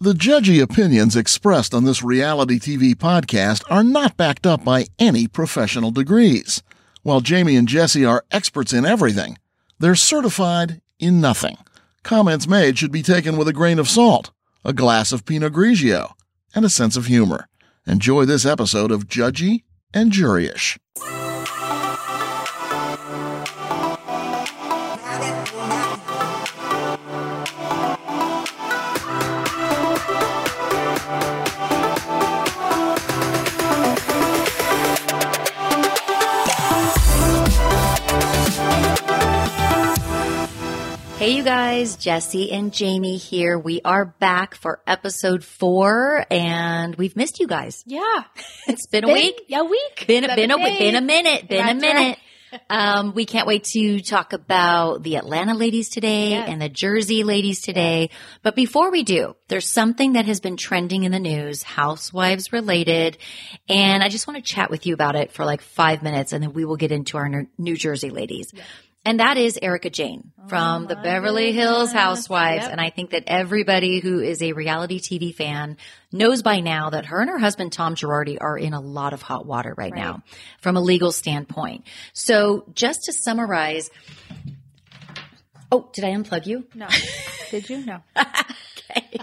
The judgy opinions expressed on this reality TV podcast are not backed up by any professional degrees. While Jami and Jessi are experts in everything, they're certified in nothing. Comments made should be taken with a grain of salt, a glass of Pinot Grigio, and a sense of humor. Enjoy this episode of Judgey and Juryish. Hey, you guys, Jessi and Jami here. We are back for episode four, and we've missed you guys. Yeah. It's been a week. Yeah, a week. Been a, been a been a minute. Been a That's minute. Um, we can't wait to talk about the Atlanta ladies today Yes. and the Jersey ladies today. But before we do, there's something that has been trending in the news, housewives related. And I just want to chat with you about it for like five minutes and then we will get into our New- New Jersey ladies. And that is Erika Jayne from the Beverly Hills. Housewives. Yep. And I think that everybody who is a reality TV fan knows by now that her and her husband, Tom Girardi, are in a lot of hot water right, Right. now from a legal standpoint. So just to summarize, oh, did I unplug you? No. Did you? No. Okay.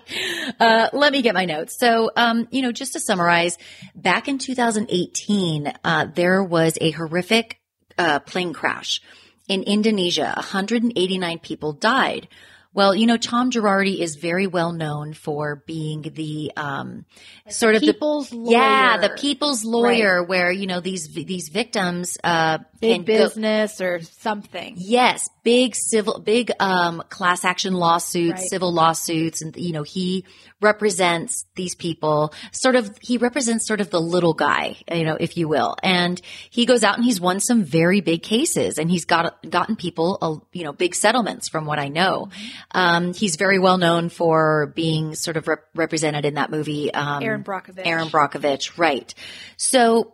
Uh, let me get my notes. So, um, you know, just to summarize, back in 2018, uh, there was a horrific uh, plane crash in Indonesia. 189 people died. Well, you know, Tom Girardi is very well known for being the um, sort of people's the yeah, the people's lawyer, where you know these these victims uh, Big go- business or something. Yes, big civil, big um, class action lawsuits, Right. civil lawsuits, and you know he represents these people. Sort of, he represents sort of the little guy, you know, if you will. And he goes out and he's won some very big cases, and he's got gotten people, uh, you know, big settlements from what I know. Um, he's very well known for being sort of rep- represented in that movie, um, Erin Brockovich. Erin Brockovich, right? So,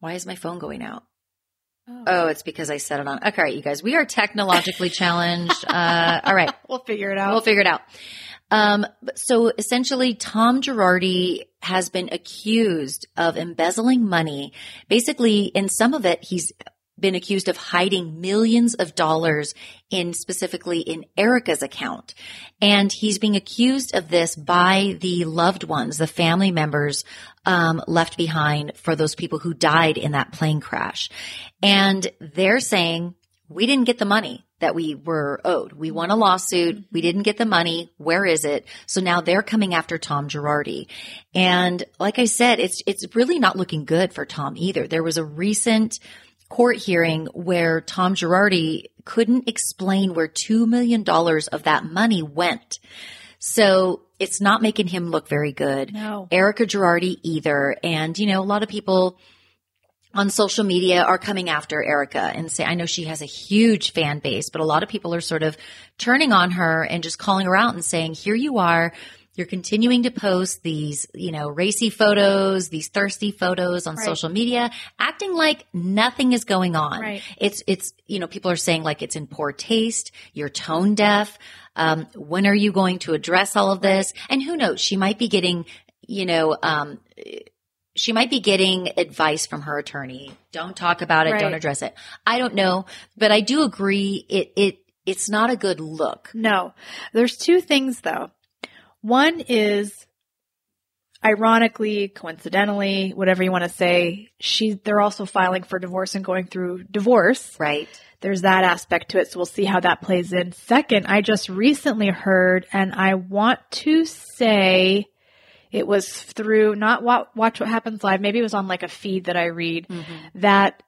why is my phone going out? Oh. Oh, it's because I set it on. Okay, all right, you guys, we are technologically challenged. Uh, all right, We'll figure it out. we'll figure it out. Um, so essentially, Tom Girardi has been accused of embezzling money. Basically, in some of it, he's been accused of hiding millions of dollars in specifically in Erika's account. And he's being accused of this by the loved ones, the family members um, left behind for those people who died in that plane crash. And they're saying, we didn't get the money that we were owed. We won a lawsuit. We didn't get the money. Where is it? So now they're coming after Tom Girardi. And like I said, it's, it's really not looking good for Tom either. There was a recent court hearing where Tom Girardi couldn't explain where $2 million of that money went. So it's not making him look very good. No. Erika Girardi either. And, you know, a lot of people on social media are coming after Erika and say, I know she has a huge fan base, but a lot of people are sort of turning on her and just calling her out and saying, here you are. You're continuing to post these, you know, racy photos, these thirsty photos on Right. social media, acting like nothing is going on. Right. It's, it's, you know, people are saying like it's in poor taste. You're tone deaf. Um, when are you going to address all of this? And who knows? She might be getting, you know, um, she might be getting advice from her attorney. Don't talk about it. Don't address it. I don't know, but I do agree. It, it, it's not a good look. No. There's two things though. One is ironically, coincidentally, whatever you want to say, she they're also filing for divorce and going through divorce. Right. There's that aspect to it, so we'll see how that plays in. Second, I just recently heard and I want to say it was through not wa- watch what happens live, maybe it was on like a feed that I read that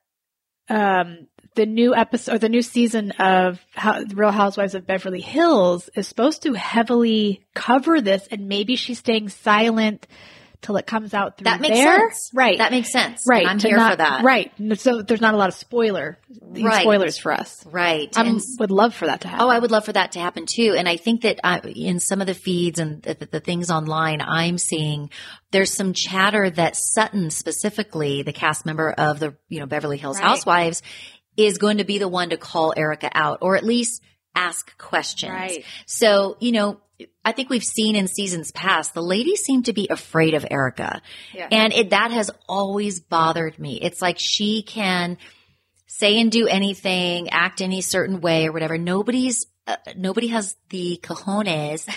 um the new episode or the new season of How, Real Housewives of Beverly Hills is supposed to heavily cover this, and maybe she's staying silent till it comes out through That makes there. sense. right? That makes sense. right. And I'm to here not- for that. Right. So there's not a lot of spoiler Right. spoilers for us. Right. I would love for that to happen. Oh, I would love for that to happen too. And I think that uh, in some of the feeds and the, the, the things online, I'm seeing there's some chatter that Sutton specifically, the cast member of the you know Beverly Hills Right. Housewives, is going to be the one to call Erika out, or at least ask questions. Right. So you know, I think we've seen in seasons past, the ladies seem to be afraid of Erika. Yeah. And it, that has always bothered me. It's like she can say and do anything, act any certain way or whatever. Nobody's, uh, nobody has the cojones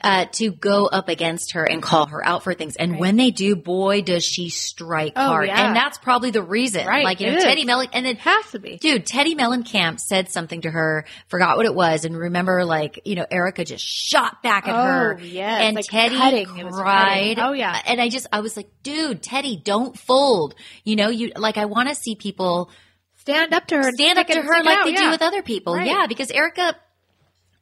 uh, to go up against her and call her out for things. And Right. when they do, boy, does she strike Oh, hard. yeah. And that's probably the reason. Right, Like, you it know, is. Teddi Melling, and It has to be. Dude, Teddi Mellencamp said something to her, forgot what it was, and remember, like, you know, Erika just shot back at her. Oh, yes, And like Teddi cutting. Cried. Oh, yeah. And I just, I was like, dude, Teddi, don't fold. You know, you, like, I want to see people Stand up to her. stand up to her like out, they do with other people. Right. Yeah, because Erika,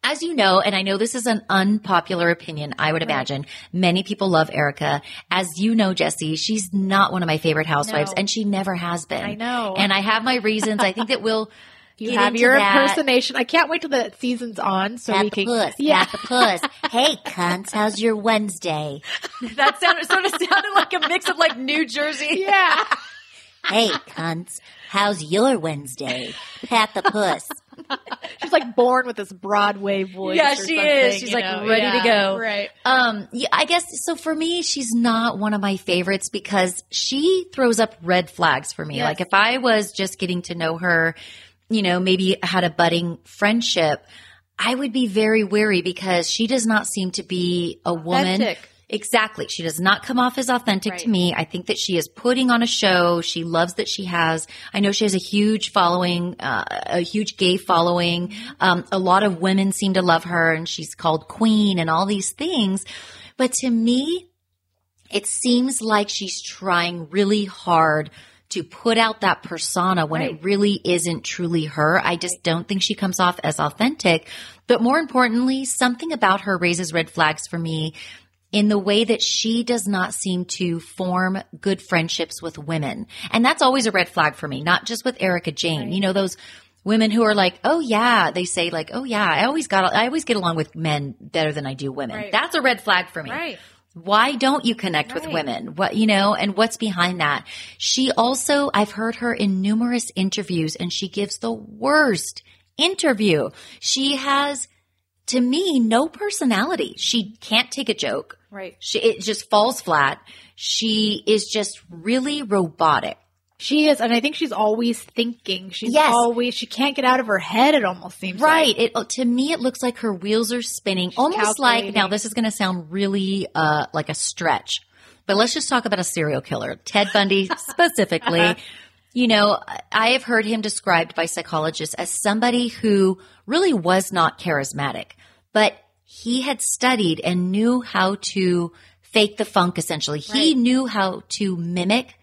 as you know, and I know this is an unpopular opinion, I would imagine many people love Erika. As you know, Jessi, she's not one of my favorite housewives No. and she never has been. I know. And I have my reasons. I think that we'll You get have your that. impersonation. I can't wait till the season's on so Pat we can. puss. Yeah. Pat the puss. hey, cunts, how's your Wednesday? That sounded sort of sounded like a mix of like New Jersey. Yeah. Hey, cunts, how's your Wednesday? Pat the puss. She's like born with this Broadway voice. Yeah, she is. She's, like, know? ready to go. Right. Um, yeah, I guess so. For me, she's not one of my favorites because she throws up red flags for me. Yes. Like if I was just getting to know her, you know, maybe had a budding friendship, I would be very wary because she does not seem to be a woman. Authentic. Exactly. She does not come off as authentic to me. I think that she is putting on a show. She loves that she has. I know she has a huge following, uh, a huge gay following. Um, a lot of women seem to love her and she's called queen and all these things. But to me, it seems like she's trying really hard to put out that persona when Right. it really isn't truly her. I just don't think she comes off as authentic. But more importantly, something about her raises red flags for me in the way that she does not seem to form good friendships with women. And that's always a red flag for me, not just with Erika Jayne. You know, those women who are like, oh yeah, they say like, oh yeah, I always got, I always get along with men better than I do women. Right. That's a red flag for me. Right. Why don't you connect with women? What, you know, and what's behind that? She also, I've heard her in numerous interviews and she gives the worst interview. She has, to me, no personality. She can't take a joke. Right. She, it just falls flat. She is just really robotic. She is, and I think she's always thinking. She's Yes. always. She can't get out of her head. It almost seems Right. Like. It to me it looks like her wheels are spinning, almost like now this is going to sound really uh like a stretch. But let's just talk about a serial killer, Ted Bundy specifically. You know, I have heard him described by psychologists as somebody who really was not charismatic, but he had studied and knew how to fake the funk essentially. He knew how to mimic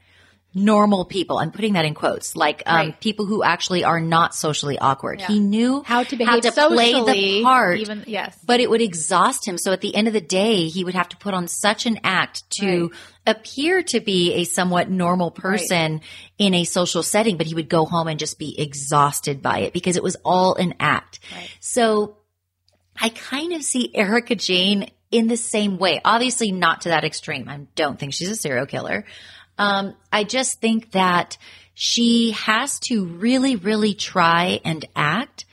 normal people. I'm putting that in quotes, like um, Right. people who actually are not socially awkward. Yeah. He knew How to behave to socially, play the part, Even yes. but it would exhaust him. So at the end of the day, he would have to put on such an act to Right. appear to be a somewhat normal person in a social setting, but he would go home and just be exhausted by it because it was all an act. Right. So I kind of see Erika Jayne in the same way. Obviously not to that extreme. I don't think she's a serial killer. Um, I just think that she has to really, really try and act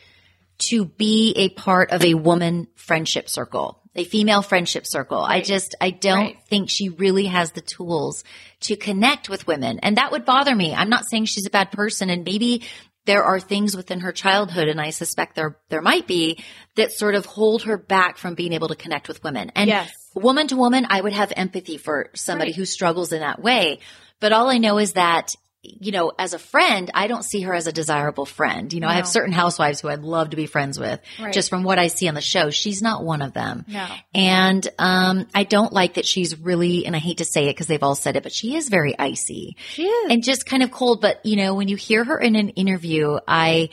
to be a part of a woman friendship circle, a female friendship circle. I just, I don't Right. think she really has the tools to connect with women. And that would bother me. I'm not saying she's a bad person and maybe there are things within her childhood and I suspect there, there might be that sort of hold her back from being able to connect with women. And Yes. woman to woman, I would have empathy for somebody Right. who struggles in that way. But all I know is that, you know, as a friend, I don't see her as a desirable friend. You know, I have certain housewives who I'd love to be friends with Right. just from what I see on the show. She's not one of them. No. And, um, I don't like that she's really, and I hate to say it because they've all said it, but she is very icy She is. and just kind of cold. But you know, when you hear her in an interview, I,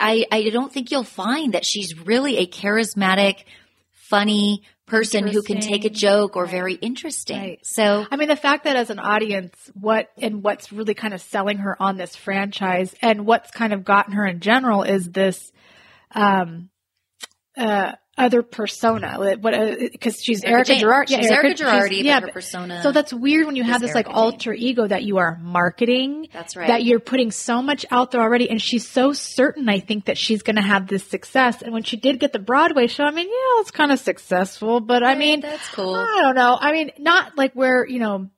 I, I don't think you'll find that she's really a charismatic, funny person who can take a joke or Right. very interesting. Right. So I mean, the fact that as an audience, what and what's really kind of selling her on this franchise, and what's kind of gotten her in general is this, um, uh, other persona. What? Uh, because she's Erika Erika. Girardi. She's Erika Girardi, but yeah, her persona So that's weird when you have is this like Erika Jayne. alter ego that you are marketing. That's right. That you're putting so much out there already, and she's so certain. I think that she's going to have this success. And when she did get the Broadway show, I mean, yeah, it's kind of successful, but I mean, that's cool. I don't know. I mean, not like where you know.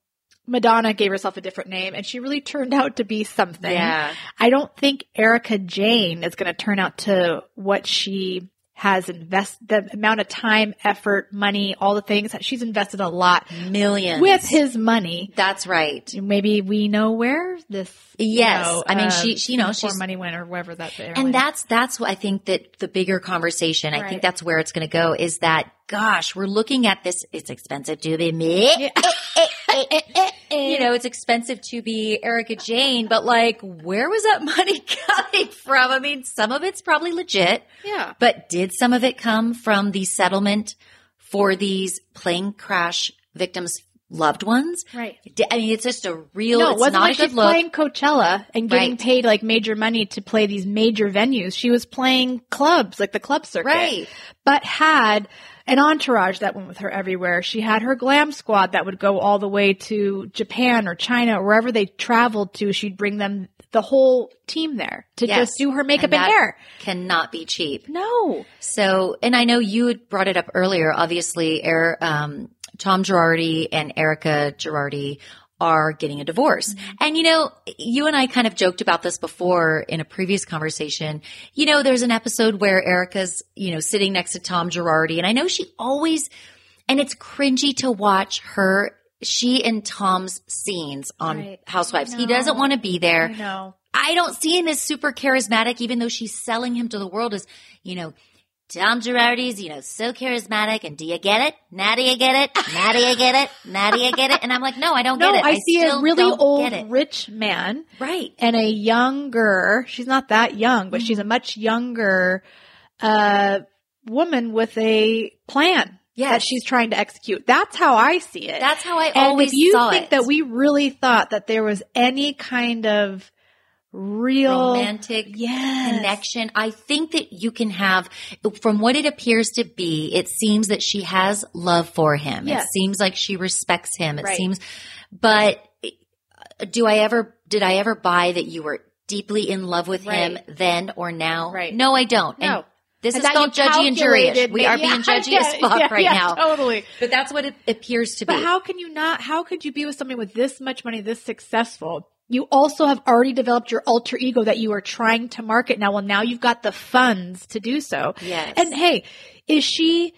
Madonna gave herself a different name and she really turned out to be something. Yeah. I don't think Erica Jane is going to turn out to what she has invested, the amount of time, effort, money, all the things that she's invested a lot Millions. with his money. That's right. Maybe we know where this. you Yes. know, I mean, uh, she- she- you know, she's- money went or wherever that. And that's that's what I think that the bigger conversation. I think that's where it's going to go. Is that gosh, we're looking at this. It's expensive to be me. you know, it's expensive to be Erika Jayne, but like, where was that money coming from? I mean, some of it's probably legit, yeah. but did some of it come from the settlement for these plane crash victims' loved ones? Right. I mean, it's just a real. No, it it's wasn't not like a good she's look. playing Coachella and getting Right. paid like major money to play these major venues. She was playing clubs, like the club circuit. Right. But had an entourage that went with her everywhere. She had her glam squad that would go all the way to Japan or China or wherever they traveled to. She'd bring them the whole team there to Yes. just do her makeup and, that hair. Cannot be cheap. No. So, and I know you had brought it up earlier. Obviously, er, um, Tom Girardi and Erika Girardi are getting a divorce. And you know, you and I kind of joked about this before in a previous conversation. You know, there's an episode where Erika's, you know, sitting next to Tom Girardi and I know she always, and it's cringy to watch her, she and Tom's scenes on Right. Housewives. He doesn't want to be there. I know. I don't see him as super charismatic, even though she's selling him to the world as, you know, Tom Girardi's, you know, so charismatic. And do you get it? Now do you get it? Now do you get it? Now do you get it? And I'm like, no, I don't No, get it. I, see a really old rich man Right. and a younger, she's not that young, but Mm-hmm. she's a much younger uh woman with a plan Yes. that she's trying to execute. That's how I see it. That's how I and always if you think it. that we really thought that there was any kind of real romantic yes. connection. I think that you can have, from what it appears to be, it seems that she has love for him. Yes. It seems like she respects him. It Right. seems, but uh, do I ever, did I ever buy that you were deeply in love with him then or now? Right. No, I don't. No. And this is called Judgey and Juryish. We are Yeah, being judgy yeah, as fuck yeah, right now. Totally. But that's what it appears to But be. But how can you not? How could you be with somebody with this much money, this successful? You also have already developed your alter ego that you are trying to market now. Well, now you've got the funds to do so. Yes. And hey, is she?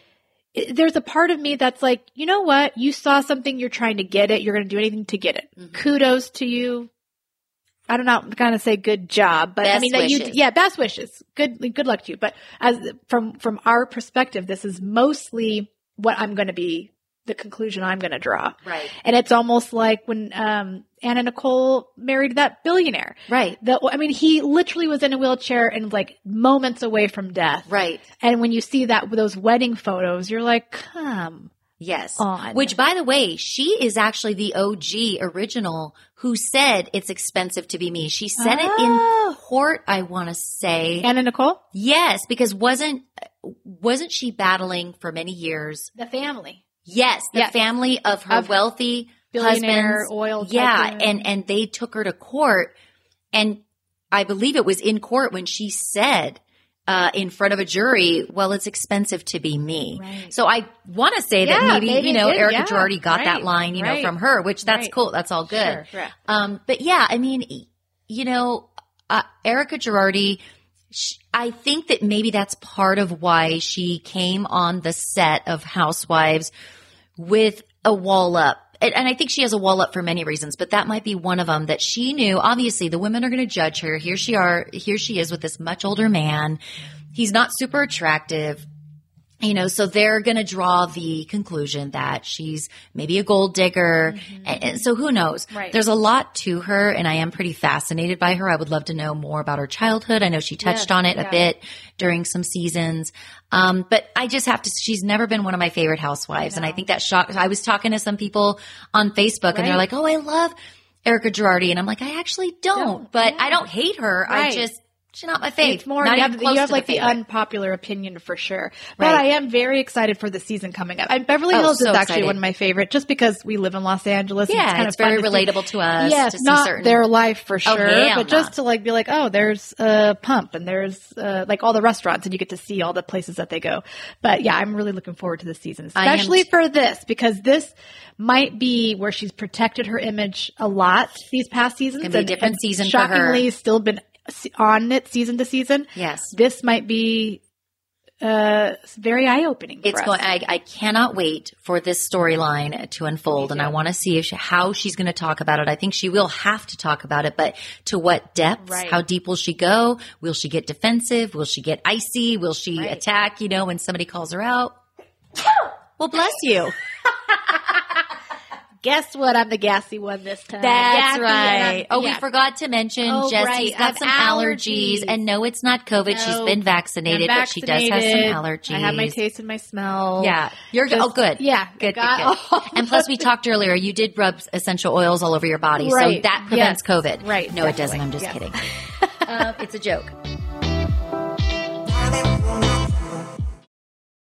There's a part of me that's like, you know what? You saw something, you're trying to get it. You're going to do anything to get it. Mhm. Kudos to you. I don't know. I'm going to say good job, but I mean that you, yeah, best wishes. Good, good luck to you. But as from from our perspective, this is mostly what I'm going to be the conclusion I'm going to draw. right. And it's almost like when um, Anna Nicole married that billionaire. Right. The, I mean, he literally was in a wheelchair and like moments away from death. Right. And when you see that those wedding photos, you're like, come Yes. on. Which, by the way, she is actually the OG original who said it's expensive to be me. She said it Oh. in court, I want to say. Anna Nicole, yes, because wasn't, wasn't she battling for many years? the family, Yes, the Yes. family of her Of wealthy husbands. oil. Yeah, tycoon. and and they took her to court, and I believe it was in court when she said uh, in front of a jury, "Well, it's expensive to be me." Right. So I want to say that Yeah, maybe, maybe you know did, Erika yeah. Girardi got that line, you know, from her, which that's Right. cool. That's all good. Sure, yeah. Um, but yeah, I mean, you know, uh, Erika Girardi. sh I think that maybe that's part of why she came on the set of Housewives with a wall up. And, and I think she has a wall up for many reasons, but that might be one of them that she knew. Obviously, the women are going to judge her. Here she are. Here she is with this much older man. He's not super attractive. You know, so they're going to draw the conclusion that she's maybe a gold digger. And, and so who knows? Mm-hmm. Right. There's a lot to her and I am pretty fascinated by her. I would love to know more about her childhood. I know she touched Yeah, on it yeah. a bit during some seasons. Um, but I just have to, she's never been one of my favorite housewives. And I think that shocked, I was talking to some people on Facebook and they're like, Oh, I love Erika Girardi. And I'm like, I actually don't, Don't, but yeah. I don't hate her. I just she's not my fave. It's more Not you have, you have to like the, favorite. unpopular opinion for sure. But Right. I am very excited for the season coming up. And Beverly Oh, Hills so is actually excited. one of my favorite, just because we live in Los Angeles. and yeah, kind it's of very to relatable to us. Yes, to see not certain, their life for Oh, sure, but just no. to like be like, oh, there's a pump and there's uh, like all the restaurants and you get to see all the places that they go. But yeah, I'm really looking forward to the season, especially t- for this because this might be where she's protected her image a lot these past seasons. Be a different and season for her. shockingly still been on it season to season. Yes. This might be uh very eye opening. It's going. I, I cannot wait for this storyline to unfold, and I want to see if she, how she's going to talk about it. I think she will have to talk about it, but to what depths? Right. How deep will she go? Will she get defensive? Will she get icy? Will she Right. attack? You know, when somebody calls her out. Well, bless you. Guess what? I'm the gassy one this time. That's Gassy right. I'm- Oh, we forgot to mention Oh, Jessi's right. got I've some allergies. allergies. and no, it's not COVID. She's No. been vaccinated, I'm but she does have some allergies. I have my taste and my smell. Yeah, you're. Just- Oh, good. yeah, good. good, good. and plus, we talked earlier. You did rub essential oils all over your body, so that prevents Yes. COVID. Right, No, it doesn't. I'm just definitely. kidding. um, it's a joke.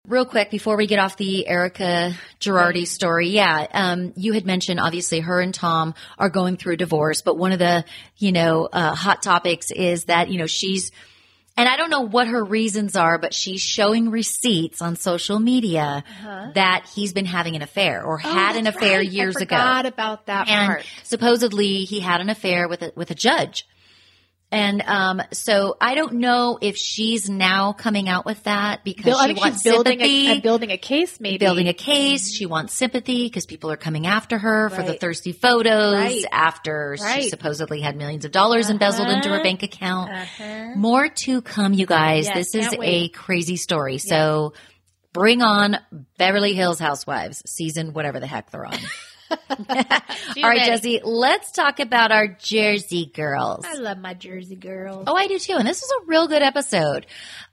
Real quick before we get off the Erika Girardi story, yeah, um, you had mentioned obviously her and Tom are going through a divorce, but one of the you know uh, hot topics is that you know she's and I don't know what her reasons are, but she's showing receipts on social media that he's been having an affair or Uh-huh. Oh, had an affair right. years I ago about that and part. supposedly he had an affair with a, with a judge. And um, so I don't know if she's now coming out with that because Bill- I she wants building sympathy, a, a building a case, maybe building a case. She wants sympathy because people are coming after her for the thirsty photos Right. after she supposedly had millions of dollars embezzled into her Uh-huh. bank account. Uh-huh. More to come, you guys. Yes, this is can't a crazy story. So bring on Beverly Hills Housewives season, whatever the heck they're on. All right. Jessi, let's talk about our Jersey girls. I love my Jersey girls. Oh, I do too. And this is a real good episode.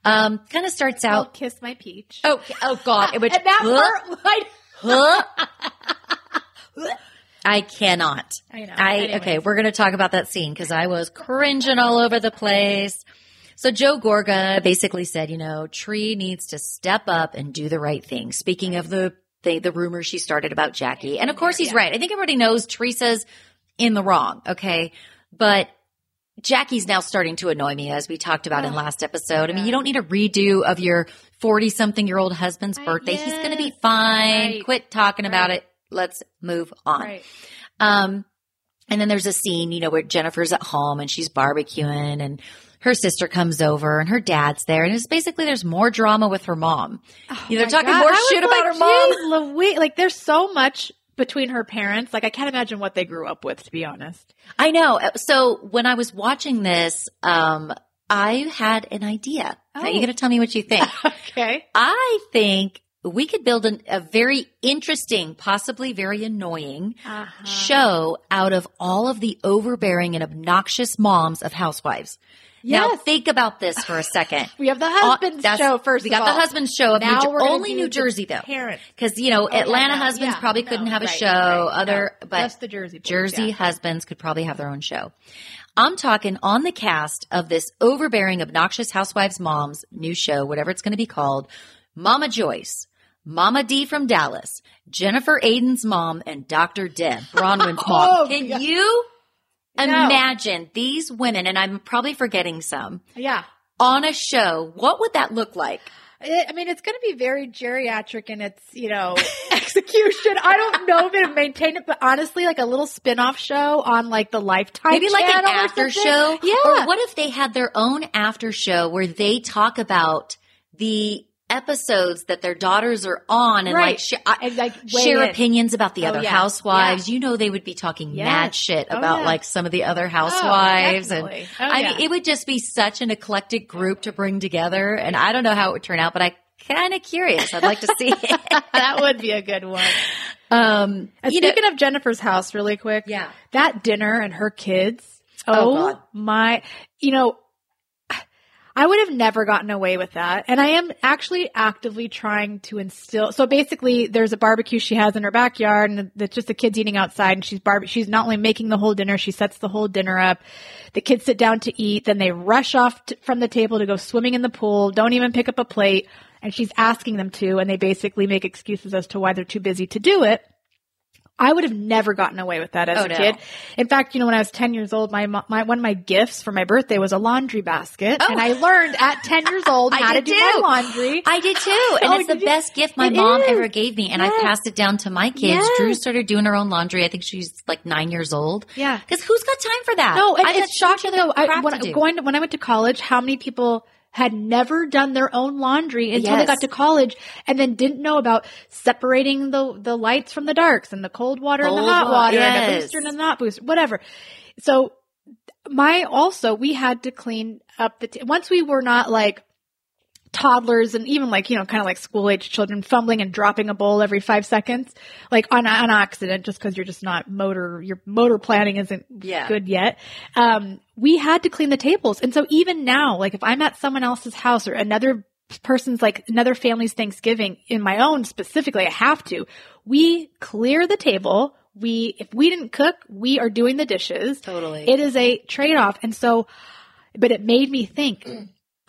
Um, kind of starts I'll out. kiss my peach. Oh, oh God. Which, and that part, I, Huh? I cannot. I know. I Anyways. okay. We're gonna talk about that scene because I was cringing all over the place. So Joe Gorga basically said, you know, Tre needs to step up and do the right thing. Speaking of the the, the rumor she started about Jackie, and of course he's Yeah. right. I think everybody knows Teresa's in the wrong. Okay, but Jackie's now starting to annoy me, as we talked about in Oh, last episode. I mean, you don't need a redo of your forty-something-year-old husband's Right, birthday. He's going to be fine. Right. Quit talking about it. Let's move on. right. Um, and then there's a scene, you know, where Jennifer's at home and she's barbecuing and her sister comes over and her dad's there. And it's basically there's more drama with her mom. You know, they're Oh talking God. more shit about like, her mom. Like there's so much between her parents. Like I can't imagine what they grew up with, to be honest. I know. So when I was watching this, um, I had an idea. Now Oh. you're going to tell me what you think. Okay. I think we could build an, a very interesting, possibly very annoying Uh-huh. show out of all of the overbearing and obnoxious moms of housewives. Now think about this for a second. We have the Uh, husband's that's- show first. We got the husband's show of Now New we're only New Jersey though, because you know Oh, Atlanta no, husbands yeah, probably no, couldn't have a show. right, Other, no. but Just the Jersey boys, Jersey yeah. husbands could probably have their own show. I'm talking on the cast of this overbearing, obnoxious housewives moms new show, whatever it's going to be called. Mama Joyce, Mama D from Dallas, Jennifer Aydin's mom, and Dr. Deb Braunwyn's mom. Oh, Can God. you No. imagine these women? And I'm probably forgetting some Yeah. on a show. What would that look like? It, I mean, it's going to be very geriatric in its, you know, execution. I don't know if it'll maintain it, but honestly, like a little spin-off show on like the Lifetime Maybe like an after show. Yeah. Or what if they had their own after show where they talk about the episodes that their daughters are on and Right. like, sh- I- like, share in. opinions about the Oh, other yeah. housewives. You know, they would be talking Yes. mad shit Oh, about yeah. like some of the other housewives. and. Oh, I yeah. mean, it would just be such an eclectic group to bring together. And I don't know how it would turn out, but I kind of curious. I'd like to see it. that would be a good one. um, And you know, speaking of Jennifer's house, really quick. Yeah. That dinner and her kids. Oh, Oh, my, you know, I would have never gotten away with that. And I am actually actively trying to instill. So basically there's a barbecue she has in her backyard and it's just the kids eating outside and she's barbe- she's not only making the whole dinner, she sets the whole dinner up. The kids sit down to eat, then they rush off t- from the table to go swimming in the pool, don't even pick up a plate and she's asking them to and they basically make excuses as to why they're too busy to do it. I would have never gotten away with that as Oh, a no. kid. In fact, you know, when I was 10 years old, my, my, one of my gifts for my birthday was a laundry basket. Oh. And I learned at 10 years old I how to do too. my laundry. I did too. And Oh, it's the you? best gift my It mom is. ever gave me. And I passed it down to my kids. Yes. Drew started doing her own laundry. I think she's like nine years old. Yeah. Because who's got time for that? No, and I've it's shocking though. I, when, to going when I went to college, how many people had never done their own laundry until they got to college and then didn't know about separating the, the lights from the darks and the cold water and the hot wa- water and the booster and the not booster, whatever. So my also, we had to clean up the, t- once we were not like, toddlers and even like, you know, kind of like school age children fumbling and dropping a bowl every five seconds, like on an accident, just because you're just not motor, your motor planning isn't Yeah. good yet. Um, we had to clean the tables. And so even now, like if I'm at someone else's house or another person's like another family's Thanksgiving in my own specifically, I have to, we clear the table. We, if we didn't cook, we are doing the dishes. Totally. It is a trade off. And so, but it made me think,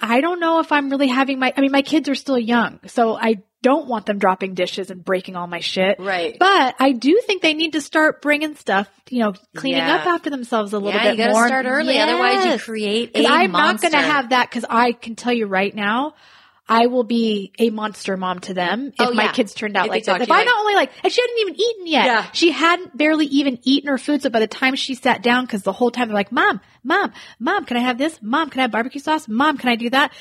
I don't know if I'm really having my, I mean, my kids are still young, so I don't want them dropping dishes and breaking all my shit. Right. But I do think they need to start bringing stuff, you know, cleaning Yeah. up after themselves a little yeah, bit you gotta more. start early. Otherwise you Yes. create a I'm monster. not going to have that because I can tell you right now, I will be a monster mom to them if Oh, my kids turned out If like this. If you I like- not only like, and she hadn't even eaten yet. Yeah. She hadn't barely even eaten her food. So by the time she sat down, because the whole time they're like, "Mom, mom, mom, can I have this? Mom, can I have barbecue sauce? Mom, can I do that?"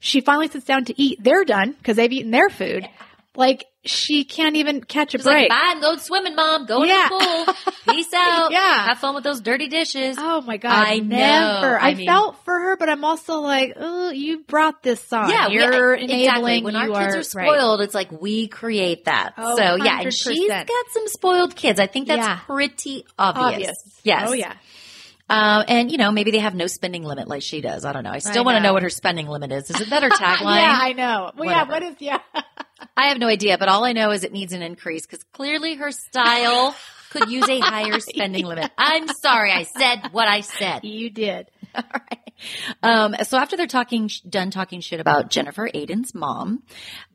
She finally sits down to eat. They're done because they've eaten their food. Like she can't even catch a She's like, break. bye, I'm going swimming, mom. Go Yeah. in the pool. Peace out. Yeah. Have fun with those dirty dishes. Oh my god! I know. never. I, I mean- felt for her, but I'm also like, oh, you brought this on. Yeah, we- you're exactly. enabling. When you our kids are right. spoiled, it's like we create that. Oh, so yeah, and she's 100%. got some spoiled kids. I think that's Yeah. pretty obvious. Obvious. Yes. Oh yeah. Um, and you know, maybe they have no spending limit like she does. I don't know. I still want to know what her spending limit is. Is it that her tagline? yeah, I know. Well, yeah. What is yeah? I have no idea, but all I know is it needs an increase because clearly her style could use a higher spending limit. I'm sorry, I said what I said. you did. All right. Um, so after they're talking, done talking shit about Jennifer Aydin's mom,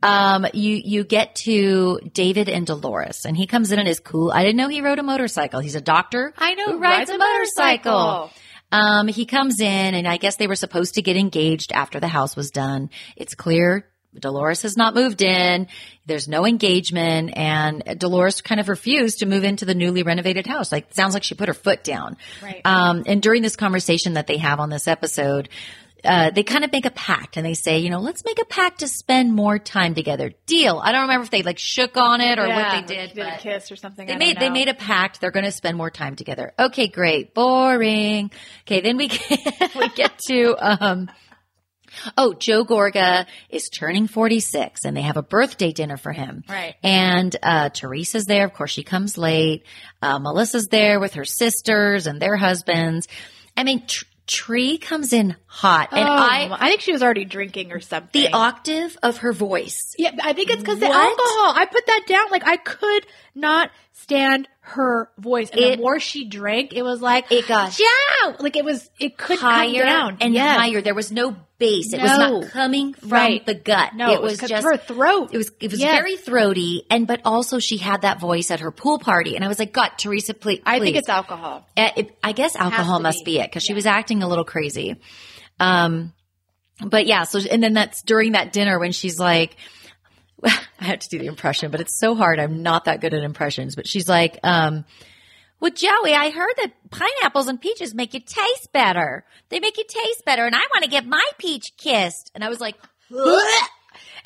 um, you, you get to David and Dolores and he comes in and is cool. I didn't know he rode a motorcycle. He's a doctor. I know. Who rides a motorcycle. Um, he comes in and I guess they were supposed to get engaged after the house was done. It's clear Dolores has not moved in. There's no engagement and Dolores kind of refused to move into the newly renovated house. Like sounds like she put her foot down. Right. Um, and during this conversation that they have on this episode, uh, they kind of make a pact and they say, you know, let's make a pact to spend more time together. Deal. I don't remember if they like shook on it or Yeah, what they did. did a kiss or something. they I made they made a pact. They're going to spend more time together. Okay, great. Boring. Okay, then we get, we get to um. Oh, Joe Gorga is turning 46 and they have a birthday dinner for him. Right. And uh Teresa's there. Of course, she comes late. Uh, Melissa's there with her sisters and their husbands. I mean, Tr- Tre comes in hot and Oh, I I think she was already drinking or something. the octave of her voice. yeah, I think it's because the alcohol. I put that down. Like I could not stand her voice, and It- the more she drank, it was like It got Joe. Like it was. It could come higher down and Yes. higher. There was no bass. It was not coming from Right. the gut. No, it was just her throat. It was it was Yes. very throaty, and but also she had that voice at her pool party, and I was like, God, Teresa, please. I think it's alcohol. Uh, it- I guess alcohol must be. be it because she was acting a little crazy. Um, but yeah, so and then that's during that dinner when she's like, I have to do the impression, but it's so hard. I'm not that good at impressions. But she's like, um, well, Joey, I heard that pineapples and peaches make you taste better. They make you taste better, and I want to get my peach kissed. And I was like,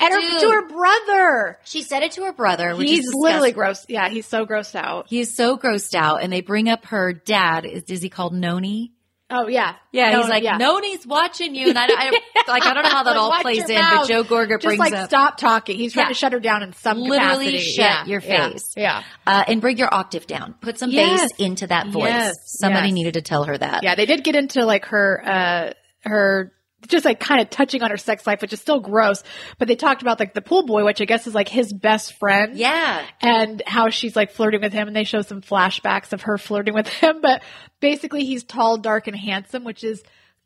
And her, to her brother. she said it to her brother, which He's literally gross. Yeah, he's so grossed out. He is so grossed out, and they bring up her dad. Is, is he called Noni? Oh yeah, Yeah, No, he's like, yeah. Noni's watching you, and I, I like I don't know how that all plays in, mouth. but Joe Gorga Just brings like up stop talking. He's trying Yeah. to shut her down in some Literally capacity. shut Yeah, your face. Yeah. uh, and bring your octave down. Put some Yes. bass into that voice. Yes. Somebody Yes. needed to tell her that. Yeah, they did get into like her uh her just like kind of touching on her sex life, which is still gross. But they talked about like the pool boy, which I guess is like his best friend. Yeah. And how she's like flirting with him and they show some flashbacks of her flirting with him. But basically he's tall, dark, and handsome, which is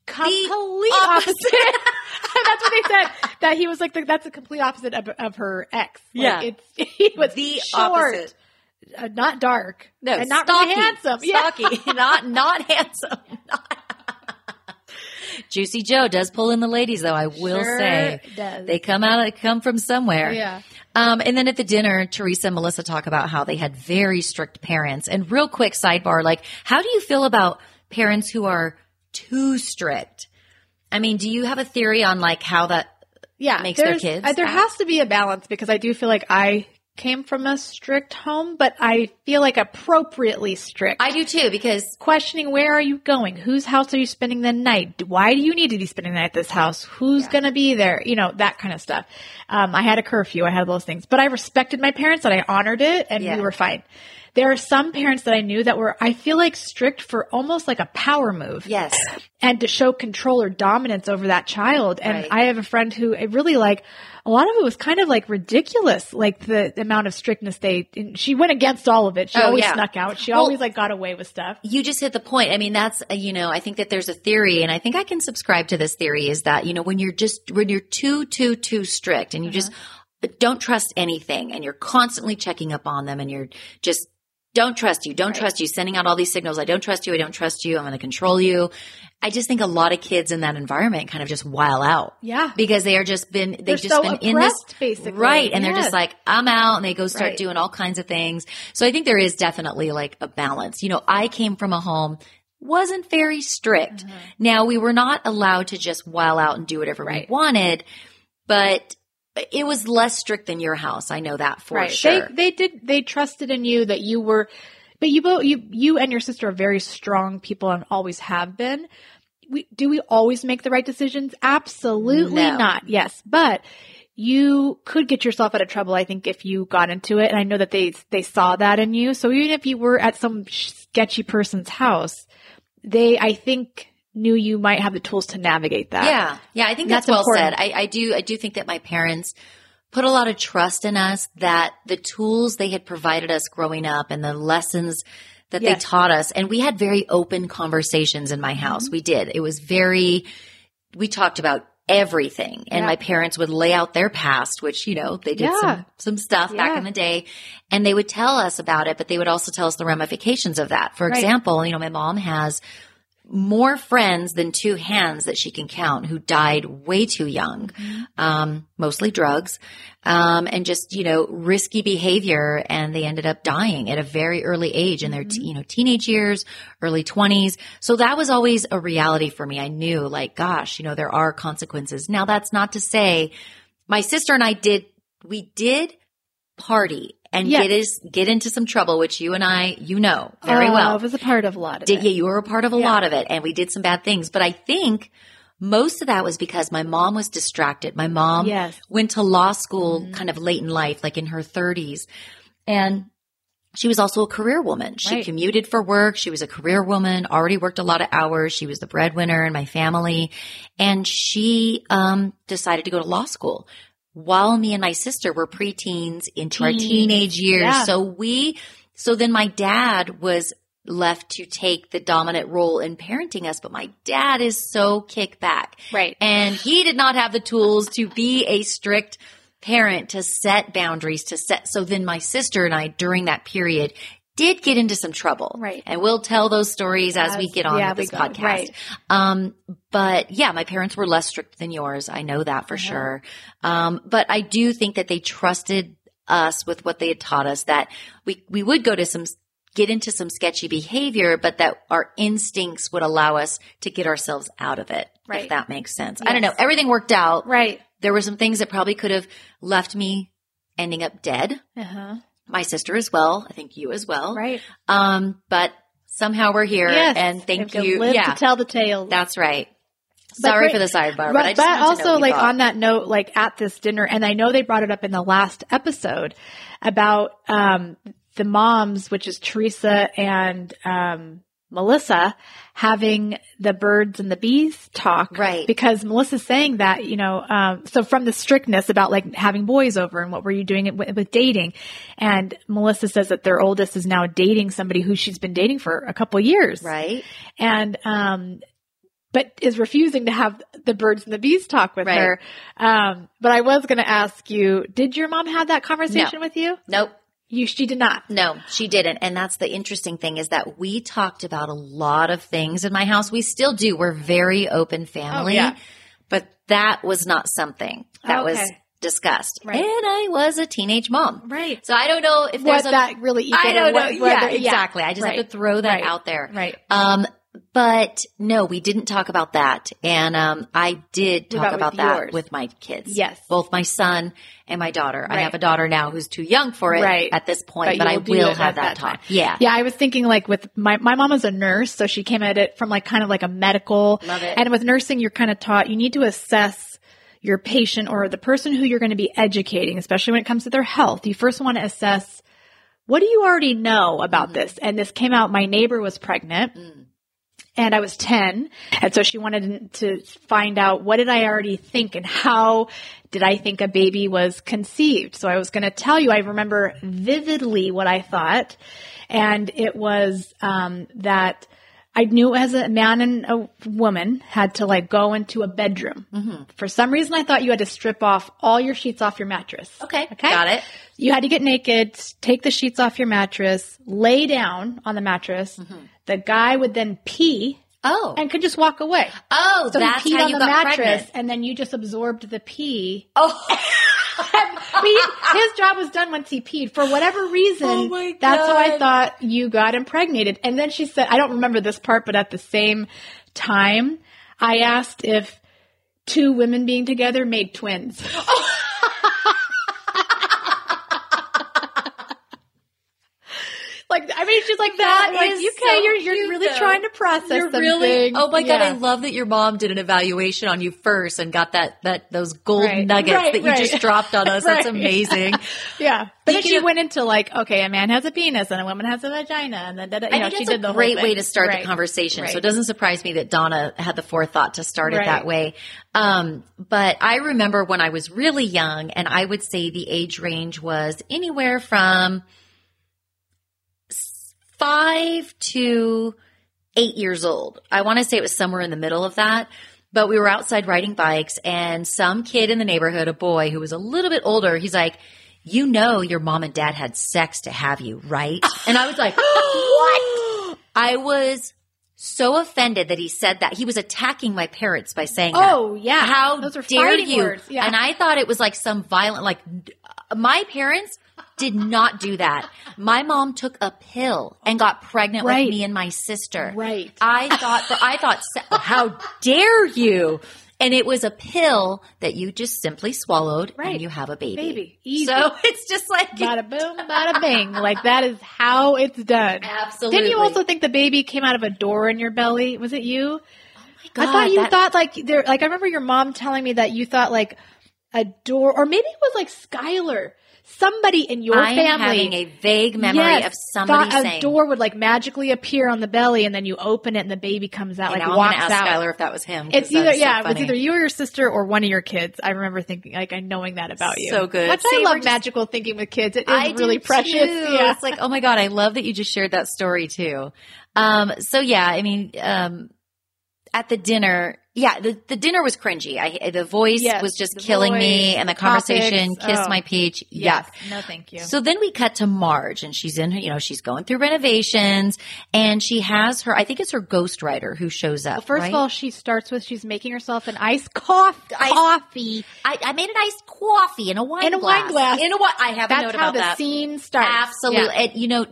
complete opposite. opposite. that's what they said. That he was like the, that's the complete opposite of, of her ex. Like, Yeah. it's he was The short, opposite. uh, not dark, No, and not stocky, really handsome. Yeah. Stocky, not not handsome. Juicy Joe does pull in the ladies, though. I will Sure say does. they come out, come from somewhere. Yeah. Um, and then at the dinner, Teresa and Melissa talk about how they had very strict parents. And real quick sidebar, like, how do you feel about parents who are too strict? I mean, do you have a theory on like how that? yeah, makes their kids uh, there act. has to be a balance because I do feel like I came from a strict home, but I feel like appropriately strict. I do too because questioning where are you going? Whose house are you spending the night? Why do you need to be spending the night at this house? Who's going to be there? You know, that kind of stuff. Um, I had a curfew. I had those things, but I respected my parents and I honored it and Yeah. we were fine. There are some parents that I knew that were, I feel like strict for almost like a power move yes, and to show control or dominance over that child. And Right. I have a friend who it really like a lot of it was kind of like ridiculous, like the, amount of strictness they. and She went against all of it. She Oh, always yeah. snuck out. She Well- always like got away with stuff. you just hit the point. I mean, that's, uh, you know, I think that there's a theory and I think I can subscribe to this theory is that, you know, when you're just, when you're too, too, too strict and you just don't trust anything and you're constantly checking up on them and you're just, don't trust you, don't trust you, sending out all these signals. I don't trust you. I don't trust you. I'm going to control you. I just think a lot of kids in that environment kind of just while out. Yeah. Because they are just been, they've They're just so been in this. basically. Right. And they're just like, I'm out and they go start Right. doing all kinds of things. So I think there is definitely like a balance. You know, I came from a home wasn't very strict. Mm-hmm. Now we were not allowed to just while out and do whatever Right. we wanted, but it was less strict than your house. I know that for right. sure. They they did they trusted in you that you were but you both you you and your sister are very strong people and always have been. We do we always make the right decisions? Absolutely No. not. Yes. But you could get yourself out of trouble, I think, if you got into it. And I know that they they saw that in you. So even if you were at some sketchy person's house, they I think knew you might have the tools to navigate that. Yeah. Yeah. I think that's, That's well important. said. I, I do, I do think that my parents put a lot of trust in us that the tools they had provided us growing up and the lessons that they taught us. And we had very open conversations in my house. Mm-hmm. We did. It was very, we talked about everything and Yeah. my parents would lay out their past, which, you know, they did Yeah. some, some stuff back in the day and they would tell us about it, but they would also tell us the ramifications of that. For Right. example, you know, my mom has more friends than two hands that she can count who died way too young, um, mostly drugs, um, and just, you know, risky behavior. And they ended up dying at a very early age in their, te- you know, teenage years, early twenties. So that was always a reality for me. I knew like, gosh, you know, there are consequences. Now that's not to say my sister and I did, we did party and Yes. get is, get into some trouble, which you and I, you know very Uh, well I was a part of a lot of did, it. yeah, you were a part of a Yeah. lot of it and we did some bad things. But I think most of that was because my mom was distracted. My mom Yes. Mm-hmm. went to law school kind of late in life, like in her thirties. And she was also a career woman. She Right. commuted for work. She was a career woman, already worked a lot of hours. She was the breadwinner in my family. And she, um, decided to go to law school while me and my sister were preteens into our teenage years. Yeah. So we, so then my dad was left to take the dominant role in parenting us, but my dad is so kick back. Right. And he did not have the tools to be a strict parent, to set boundaries, to set. So then my sister and I during that period did get into some trouble. Right. And we'll tell those stories as, we get on yeah, with this go. podcast. Right. Um, but yeah, my parents were less strict than yours. I know that for sure. Um, but I do think that they trusted us with what they had taught us that we, we would go to some, get into some sketchy behavior, but that our instincts would allow us to get ourselves out of it. Right. If that makes sense. I don't know. Everything worked out. Right. There were some things that probably could have left me ending up dead. Uh-huh. My sister as well. I think you as well. Right. Um, but somehow we're here Yes. and thank you. Yeah. to tell the tale. That's right. But Sorry great- for the sidebar, but, But, I just but wanted to know also, like thought. on that note, like at this dinner, and I know they brought it up in the last episode about um, the moms, which is Teresa and um, Melissa having the birds and the bees talk. Right. Because Melissa's saying that, you know, um, so from the strictness about like having boys over and what were you doing with, with dating. And Melissa says that their oldest is now dating somebody who she's been dating for a couple years. Right. And, um, but is refusing to have the birds and the bees talk with Right. her. Um, but I was going to ask you, did your mom have that conversation with you? Nope. You, she did not. No, she didn't. And that's the interesting thing is that we talked about a lot of things in my house. We still do. We're very open family. Oh, yeah. But that was not something that was discussed. Right. And I was a teenage mom. Right. So I don't know if What there's a that really I don't know. what- yeah, whether- exactly. I just Right. have to throw that Right. out there. Right. Um, but no, we didn't talk about that. And um, I did talk about about that yours? with my kids. Yes. Both my son and my daughter. I have a daughter now who's too young for it Right. at this point, But but, I will have that, that talk. time. Yeah. Yeah, I was thinking like with my my mom is a nurse, so she came at it from like kind of like a medical. Love it. And with nursing, you're kind of taught you need to assess your patient or the person who you're going to be educating, especially when it comes to their health. You first want to assess what do you already know about Mm-hmm. this. And this came out. My neighbor was pregnant. Mm. And I was 10. And so she wanted to find out what did I already think and how did I think a baby was conceived? So I was going to tell you, I remember vividly what I thought. And it was, um, that I knew as a man and a woman had to like go into a bedroom. Mm-hmm. For some reason, I thought you had to strip off all your sheets off your mattress. Okay. Okay. Got it. You had to get naked, take the sheets off your mattress, lay down on the mattress. The guy would then pee Oh. and could just walk away. oh, So that's he peed how on you the got mattress, pregnant. and then you just absorbed the pee. Oh. He- his job was done once he peed. For whatever reason, Oh my that's how I thought you got impregnated. And then she said, I don't remember this part, but at the same time, I asked if two women being together made twins. like, I mean, she's like that. That Like, is okay, so you're you're cute, really though. trying to process You're some really things. oh my god! I love that your mom did an evaluation on you first and got that that those gold Right. nuggets Right, that you right. just dropped on us. That's amazing. Yeah. But then she of- went into like, okay, a man has a penis and a woman has a vagina, and then da, da, you I know, she that's did the great way to start the conversation. So it doesn't surprise me that Donna had the forethought to start it that way. Um, but I remember when I was really young, and I would say the age range was anywhere from five to eight years old. I want to say it was somewhere in the middle of that. But we were outside riding bikes, and some kid in the neighborhood, a boy who was a little bit older, he's like, you know your mom and dad had sex to have you, right? And I was like, what? I was so offended that he said that. He was attacking my parents by saying that. Oh yeah. How Those are dare you? words. Yeah. And I thought it was like some violent, like my parents did not do that. My mom took a pill and got pregnant Right. with me and my sister. Right. I thought, for, I thought, how dare you? And it was a pill that you just simply swallowed Right. and you have a baby. Baby. Easy. So it's just like, bada boom, bada bing. Like that is how it's done. absolutely. Didn't you also think the baby came out of a door in your belly? Was it you? Oh God, I thought you that- thought like there. Like I remember your mom telling me that you thought like a door, or maybe it was like Skylar. Somebody in your I am family having a vague memory Yes, of somebody thought saying, a door would like magically appear on the belly, and then you open it, and the baby comes out like I'm walks ask out. Skylar if that was him. It's either that's so yeah, it was funny. either you or your sister or one of your kids. I remember thinking like I knowing that about you. So good. Which See, I love just- magical thinking with kids. It is I really precious. too. Yeah. It's like, oh my God, I love that you just shared that story too. Um, so yeah, I mean, um, at the dinner, yeah, the, the dinner was cringy. I, the voice Yes, was just killing me and the the conversation topics, kissed oh. my peach. Yes. Yuck. No, thank you. So then we cut to Marge and she's in her, you know, she's going through renovations and she has her, I think it's her ghostwriter who shows up. First right? of all, she starts with she's making herself an iced coffee. Ice- coffee. I, I made an iced coffee in a wine In a glass. wine glass. In a wine. I have a note about that. That's how the scene starts. Absolutely. Yeah. And, you know,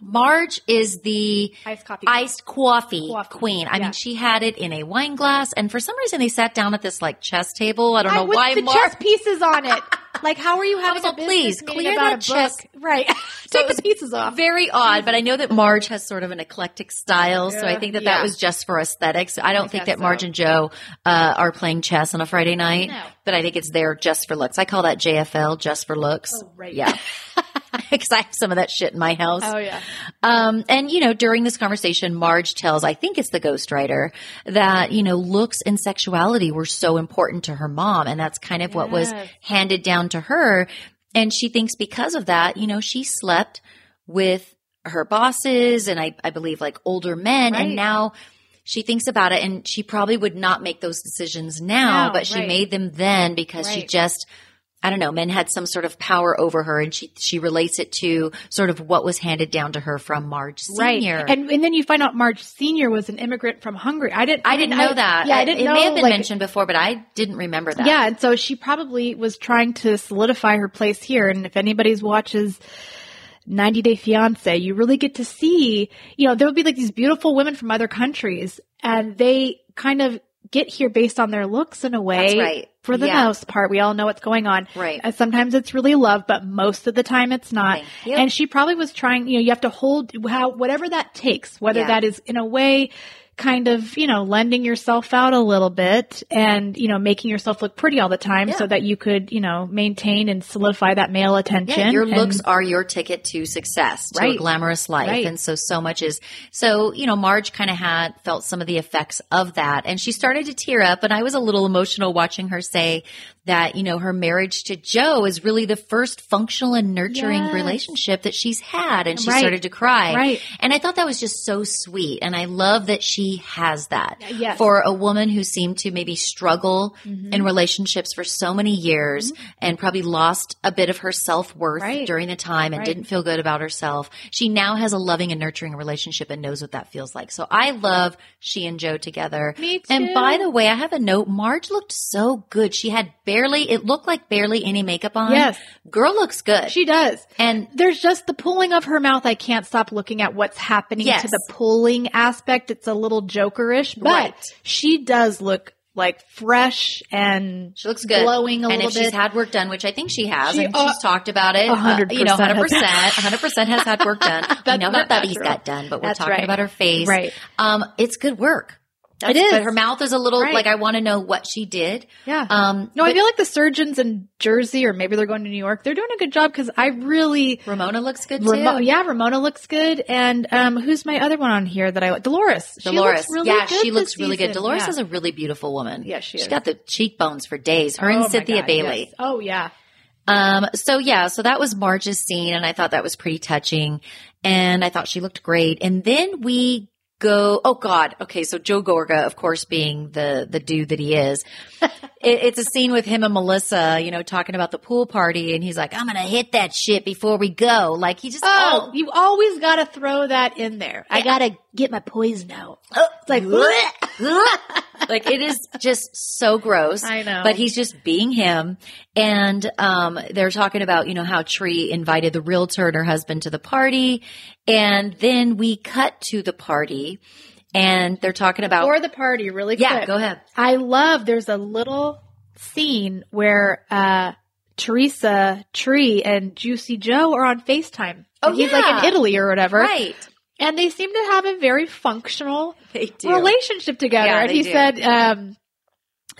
Marge is the Iced coffee. iced coffee, Coffee. queen. I Yeah. mean, she had it in a wine glass, and for some reason, they sat down at this like chess table. I don't know I, with why. the Marge. chess pieces on it. Like, how are you having Also, a business please, clear about that a chess- book? Right. So Take the pieces off. Very odd, but I know that Marge has sort of an eclectic style, so I think that Yeah. that was just for aesthetics. I don't think that Marge so. and Joe uh, are playing chess on a Friday night, No. but I think it's there just for looks. I call that JFL, just for looks. Oh, right. Yeah. because I have some of that shit in my house. Oh yeah. Um, and you know, during this conversation, Marge tells, I think it's the ghostwriter, that, you know, looks and sexuality were so important to her mom. And that's kind of what was handed down to her. And she thinks because of that, you know, she slept with her bosses and I, I believe like older men. Right. And now she thinks about it and she probably would not make those decisions now, No, but she right. made them then because she just, I don't know, men had some sort of power over her and she, she relates it to sort of what was handed down to her from Marge Senior. Right. And and then you find out Marge Senior was an immigrant from Hungary. I didn't I didn't know that. Yeah, I didn't it know may have been like, mentioned before, but I didn't remember that. Yeah, and so she probably was trying to solidify her place here. And if anybody's watches 90 Day Fiance, you really get to see, you know, there will be like these beautiful women from other countries and they kind of get here based on their looks in a way. Right. For the Yeah. most part, we all know what's going on. Right. And sometimes it's really love, but most of the time it's not. And she probably was trying, you know, you have to hold how, whatever that takes, whether Yeah. that is in a way kind of, you know, lending yourself out a little bit and, you know, making yourself look pretty all the time Yeah. so that you could, you know, maintain and solidify that male attention. Yeah, your And- looks are your ticket to success, to a glamorous life. Right. And so, so much is, so, you know, Marge kind of had felt some of the effects of that and she started to tear up. And I was a little emotional watching her say that, you know, her marriage to Joe is really the first functional and nurturing Yes. relationship that she's had. And she Right. started to cry. Right. And I thought that was just so sweet. And I love that she has that Yes. for a woman who seemed to maybe struggle Mm-hmm. in relationships for so many years and probably lost a bit of her self worth Right. during the time and Right. didn't feel good about herself. She now has a loving and nurturing relationship and knows what that feels like. So I love she and Joe together. Me too. And by the way, I have a note. Marge looked so good. She had barely, it looked like barely any makeup on. Yes. Girl looks good. She does. and There's just the pulling of her mouth. I can't stop looking at what's happening Yes. to the pulling aspect. It's a little jokerish, but Right. she does look like fresh and She looks good. glowing a and little if she's had work done, which I think she has, She- and uh, she's talked about it, a hundred uh, you know, hundred has. percent, hundred percent has had work done. we know her not belly's got done, but we're That's talking right. about her face. Right. Um, it's good work. It is. But her mouth is a little Right. like I want to know what she did. yeah. Um, no, I feel like the surgeons in Jersey or maybe they're going to New York. They're doing a good job because I really, Ramona looks good Ramo- too. yeah, Ramona looks good. And, um, who's my other one on here that I? Dolores. She Dolores, looks really yeah, she looks really good. Dolores Yeah. is a really beautiful woman. Yeah, she She's is. got the cheekbones for days. Her Oh and Cynthia God, Bailey. yes. Oh yeah. Um, so yeah, so that was Marge's scene and I thought that was pretty touching and I thought she looked great. And then we go, oh God. Okay. So Joe Gorga, of course, being the, the dude that he is, it, it's a scene with him and Melissa, you know, talking about the pool party and he's like, I'm going to hit that shit before we go. Like he just, Oh, you always got to throw that in there. I got to get my poison out. it's like, like it is just so gross. I know. But he's just being him. And um they're talking about, you know, how Tre invited the realtor and her husband to the party. And then we cut to the party and they're talking about Or the party, really Yeah, go ahead. I love, there's a little scene where, uh, Teresa, Tre, and Juicy Joe are on FaceTime. Oh, he's like in Italy or whatever. Right. And they seem to have a very functional relationship together. Yeah, and he do. said, um,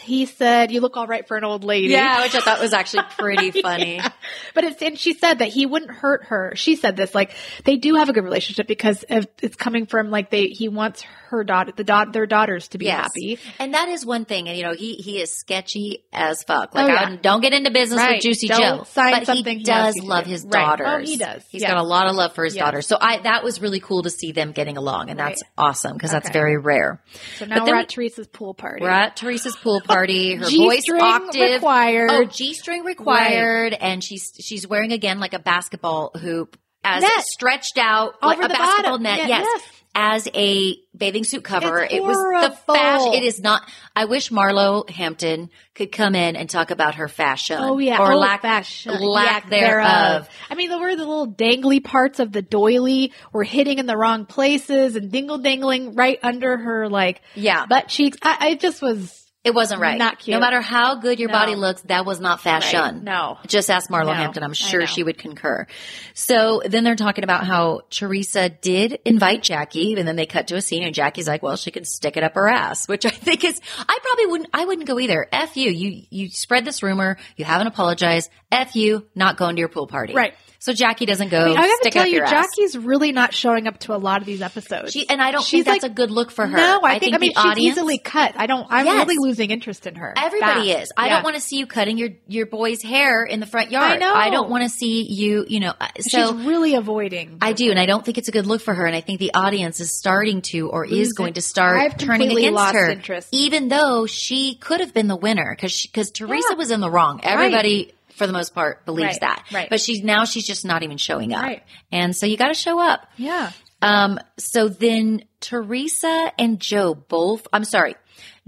he said, you look all right for an old lady. Yeah, which I thought was actually pretty funny. Yeah. But it's, and she said that he wouldn't hurt her. She said this, like, they do have a good relationship because of, it's coming from, like, they, he wants her daughter, the daughter, their daughters to be Yes. happy. And that is one thing. And you know, he he is sketchy as fuck. Like Oh, yeah. I don't get into business Right. with Juicy Joe. but something he does love do. his Right. Oh, daughters. he does. He's Yeah. got a lot of love for his Yes. daughters. So I that was really cool to see them getting along and that's Right. awesome because that's very rare. So now But we're then at Teresa's pool party. We're at Teresa's pool party. Her voice octave required. Oh, G string required, and she's she's wearing again like a basketball hoop as Net. stretched out Over like a basketball bottom. net. Yeah, yes. yes. As a bathing suit cover, it was the fashion. It is not. I wish Marlo Hampton could come in and talk about her fashion. Oh yeah, or oh, lack fashion. lack Yeah, uh, thereof. I mean, there were the little dangly parts of the doily were hitting in the wrong places and dingle dangling right under her like Yeah, butt cheeks. I, I just was it wasn't right. Not cute. No matter how good your No. body looks, that was not fashion. Right. No. Just ask Marlo No, Hampton. I'm sure she would concur. So then they're talking about how Teresa did invite Jackie, and then they cut to a scene, and Jackie's like, "Well, she can stick it up her ass," which I think is. I probably wouldn't. I wouldn't go either. F you. You you spread this rumor. You haven't apologized. F you. Not going to your pool party. Right. So Jackie doesn't go. I, mean, I gotta tell you, ass. Jackie's really not showing up to a lot of these episodes. She, and I don't She's think that's like- a good look for her. No, I, think, I mean the she's audience, easily cut. I don't. I'm Yes. really losing interest in her. Everybody Fast. is. I Yeah. don't want to see you cutting your your boy's hair in the front yard. I know. I don't want to see you. You know. uh, So she's really avoiding. I do, and I don't think it's a good look for her. And I think the audience is starting to, or is going to start I've turning against her. interest. Even though she could have been the winner, because because Teresa Yeah. was in the wrong. Everybody. For the most part, believes Right, that, right. but she's now she's just not even showing up, Right. and so you got to show up. yeah. Um, so then Teresa and Joe both, I'm sorry,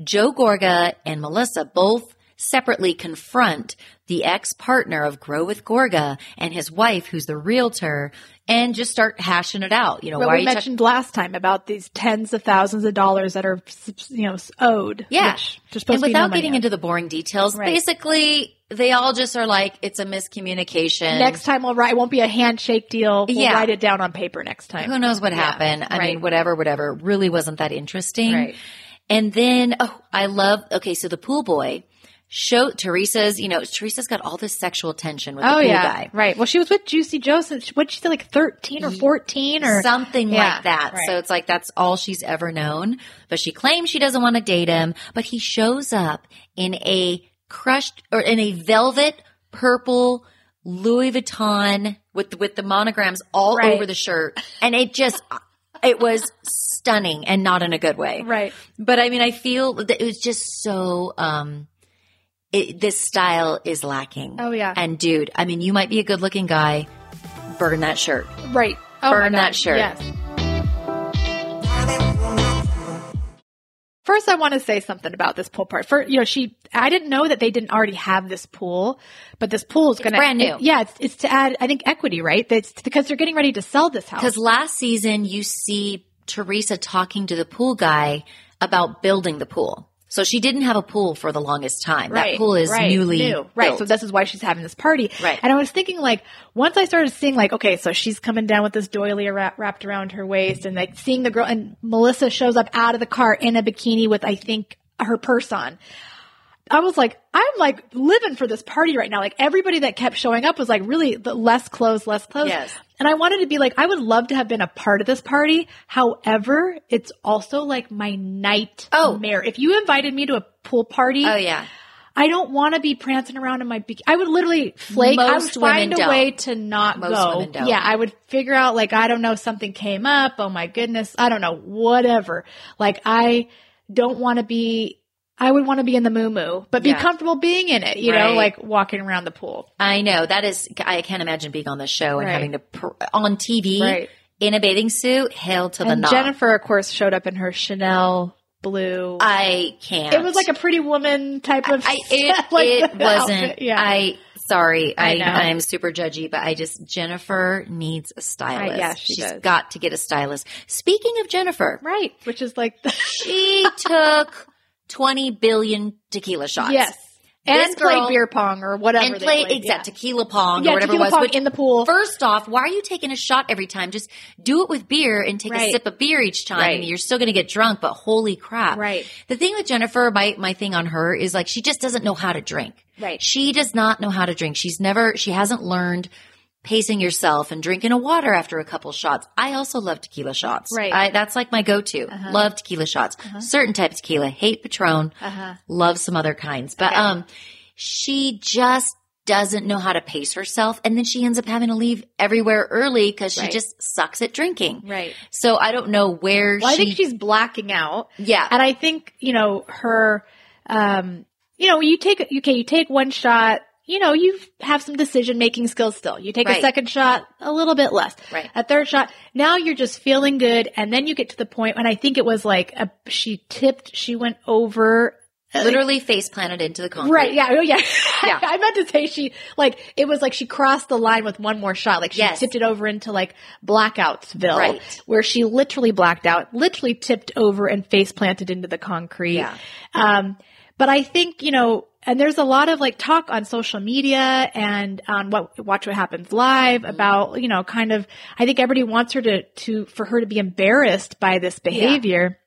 Joe Gorga and Melissa both separately confront the ex partner of Grow with Gorga and his wife, who's the realtor, and just start hashing it out. You know, What why we mentioned last time about these tens of thousands of dollars that are, you know, owed. Yeah. which there's supposed and to be no without money getting into the boring details, Right. basically they all just are like, it's a miscommunication. Next time we'll write. It won't be a handshake deal. We'll Yeah. write it down on paper next time. Who knows what Yeah, happened? I right. mean, whatever, whatever. Really wasn't that interesting. Right. And then, oh, I love, okay, so the pool boy show Teresa's, you know, Teresa's got all this sexual tension with the Oh pool yeah, guy. right. Well, she was with Juicy Joe since what she said, like thirteen or fourteen or Something like that. right. So it's like that's all she's ever known. But she claims she doesn't want to date him. But he shows up in a crushed or in a velvet purple Louis Vuitton with with the monograms all Right. over the shirt, and it just it was stunning and not in a good way. Right. But I mean, I feel that it was just so. um it, this style is lacking. Oh, yeah. And dude, I mean, you might be a good looking guy. Burn that shirt. Right. Oh Burn that shirt. Yes. First, I want to say something about this pool part. For you know, she I didn't know that they didn't already have this pool, but this pool is going to brand new. yeah, it's, it's to add I think equity, right? That's because they're getting ready to sell this house. Because last season you see Teresa talking to the pool guy about building the pool. So she didn't have a pool for the longest time. Right, that pool is right, newly new. right. built. So this is why she's having this party. Right. And I was thinking, like, once I started seeing, like, okay, so she's coming down with this doily wrap, wrapped around her waist, and like seeing the girl, and Melissa shows up out of the car in a bikini with, I think, her purse on. I was like, I'm like living for this party right now. Like everybody that kept showing up was like really the less clothes, less clothes. Yes. And I wanted to be like, I would love to have been a part of this party. However, it's also like my night Oh. mare. If you invited me to a pool party, oh yeah. I don't want to be prancing around in my bikini. I would literally flake. I would find a way don't. to not Most go. Yeah, I would figure out like I don't know something came up. Oh my goodness, I don't know whatever. Like I don't want to be. I would want to be in the moo moo, but be Yeah. comfortable being in it. You know, like walking around the pool. I know that is. I can't imagine being on the show and Right. having to pr- on TV Right. in a bathing suit. Hail to the And knob. Jennifer, of course, showed up in her Chanel blue. I can't. it was like a pretty woman type of. I, it, like it wasn't. outfit. Yeah. I sorry. I I. I'm super judgy, but I just Jennifer needs a stylist. yeah, she She's does. got to get a stylist. Speaking of Jennifer, right, which is like the, she took 20 billion tequila shots. yes, This and play girl- beer pong or whatever. And play played. exact Yeah. tequila pong Yeah, or whatever tequila it was. which- in the pool. First off, why are you taking a shot every time? Just do it with beer and take a sip of beer each time, Right. and you're still going to get drunk. But holy crap! Right. The thing with Jennifer, my my thing on her is like she just doesn't know how to drink. Right. She does not know how to drink. She's never. She hasn't learned pacing yourself and drinking a water after a couple shots. I also love tequila shots. Right. I, that's like my go-to. Love tequila shots. Certain type of tequila. Hate Patron. Uh-huh. Love some other kinds. But um, she just doesn't know how to pace herself, and then she ends up having to leave everywhere early because she Right. just sucks at drinking. Right. So I don't know where Well, I think she's blacking out. yeah. And I think, you know, her, um, you know, you take, okay, you take one shot, you know, you have some decision making skills still. You take a second shot, a little bit less. Right. A third shot, now you're just feeling good. And then you get to the point, and I think it was like, a, she tipped, she went over. literally face planted into the concrete. Right. Yeah. Oh, yeah. Yeah. I meant to say she, like, it was like she crossed the line with one more shot. Like she Yes. tipped it over into like Blackoutsville. Right. Where she literally blacked out, literally tipped over and face planted into the concrete. Yeah. Um, but I think, you know, and there's a lot of like talk on social media and on what Watch What Happens Live Mm-hmm. about, you know, kind of, I think everybody wants her to, to, for her to be embarrassed by this behavior.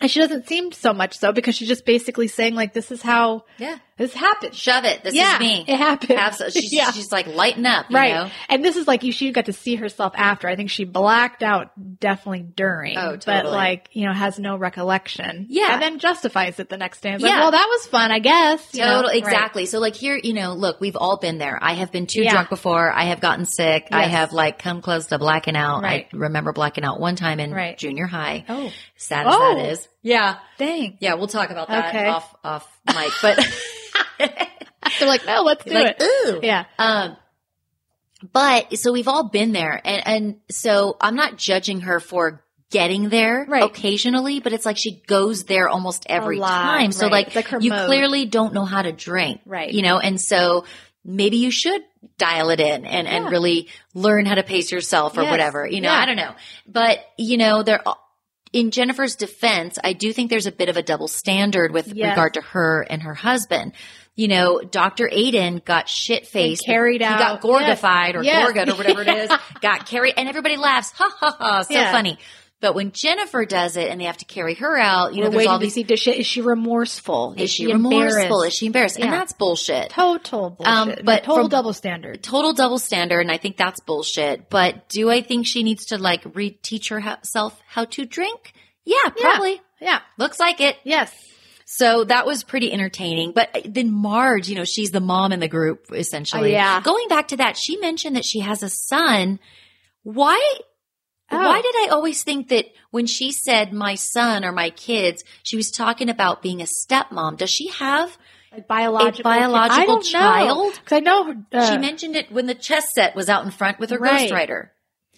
And she doesn't seem so much so because she's just basically saying like, this is how, Yeah. This happened. Shove it. This yeah, is me. It happened. So- she's, yeah. she's like lighten up, you right. know? And this is like you she got to see herself after. I think she blacked out definitely during. Oh, totally. But like, you know, has no recollection. Yeah. And then justifies it the next day. It's Yeah. like, well, that was fun, I guess. you know? Total, Right. exactly. So like here, you know, look, we've all been there. I have been too Yeah. drunk before. I have gotten sick. I have like come close to blacking out. Right. I remember blacking out one time in Right. junior high. Oh. Sad as Oh. that is. Yeah. Dang. Yeah. We'll talk about that Okay. off, off mic, but They're like, no, let's do like, it. ooh. Yeah. Um, but so we've all been there and, and so I'm not judging her for getting there Right. occasionally, but it's like she goes there almost every lot, time. So right. like, like you mode. clearly don't know how to drink. Right. You know, and so maybe you should dial it in and, and really learn how to pace yourself or Yes. whatever. You know, Yeah. I don't know. But, you know, there in Jennifer's defense, I do think there's a bit of a double standard with Yes. regard to her and her husband. You know, Dr. Aydin got shit faced. Carried he out. got gorgified or Yes. gorged or whatever it is. Got carried and everybody laughs. Ha ha ha. So Yeah. funny. But when Jennifer does it and they have to carry her out, you know, We're there's all these, see, does she, is she remorseful? is she remorseful? embarrassed? Is she embarrassed? And that's bullshit. Total bullshit. Um, but total from- double standard. total double standard and i think that's bullshit but do i think she needs to like reteach herself how to drink yeah probably Yeah. looks like it Yes. So that was pretty entertaining but then marge you know she's the mom in the group essentially Oh, yeah. going back to that she mentioned that she has a son why Oh. why did i always think that when she said my son or my kids she was talking about being a stepmom does she have A biological, biological I child? Because I know uh, she mentioned it when the chess set was out in front with her Right. ghostwriter.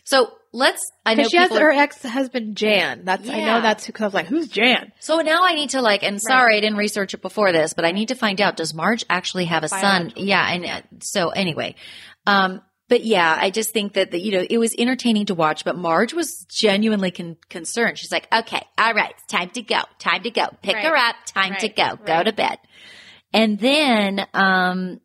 So let's. I know she has her ex husband Jan. That's I know that's who. I was like, who's Jan? so now I need to like. And sorry, I didn't research it before this, but I need to find out. Does Marge actually have a son? Yeah, and uh, so anyway, um, but yeah, I just think that the, you know it was entertaining to watch. But Marge was genuinely con- concerned. She's like, "Okay, all right, it's time to go. Time to go. Pick Right. her up. Time to Right. go. Go Right. to bed." And then, um,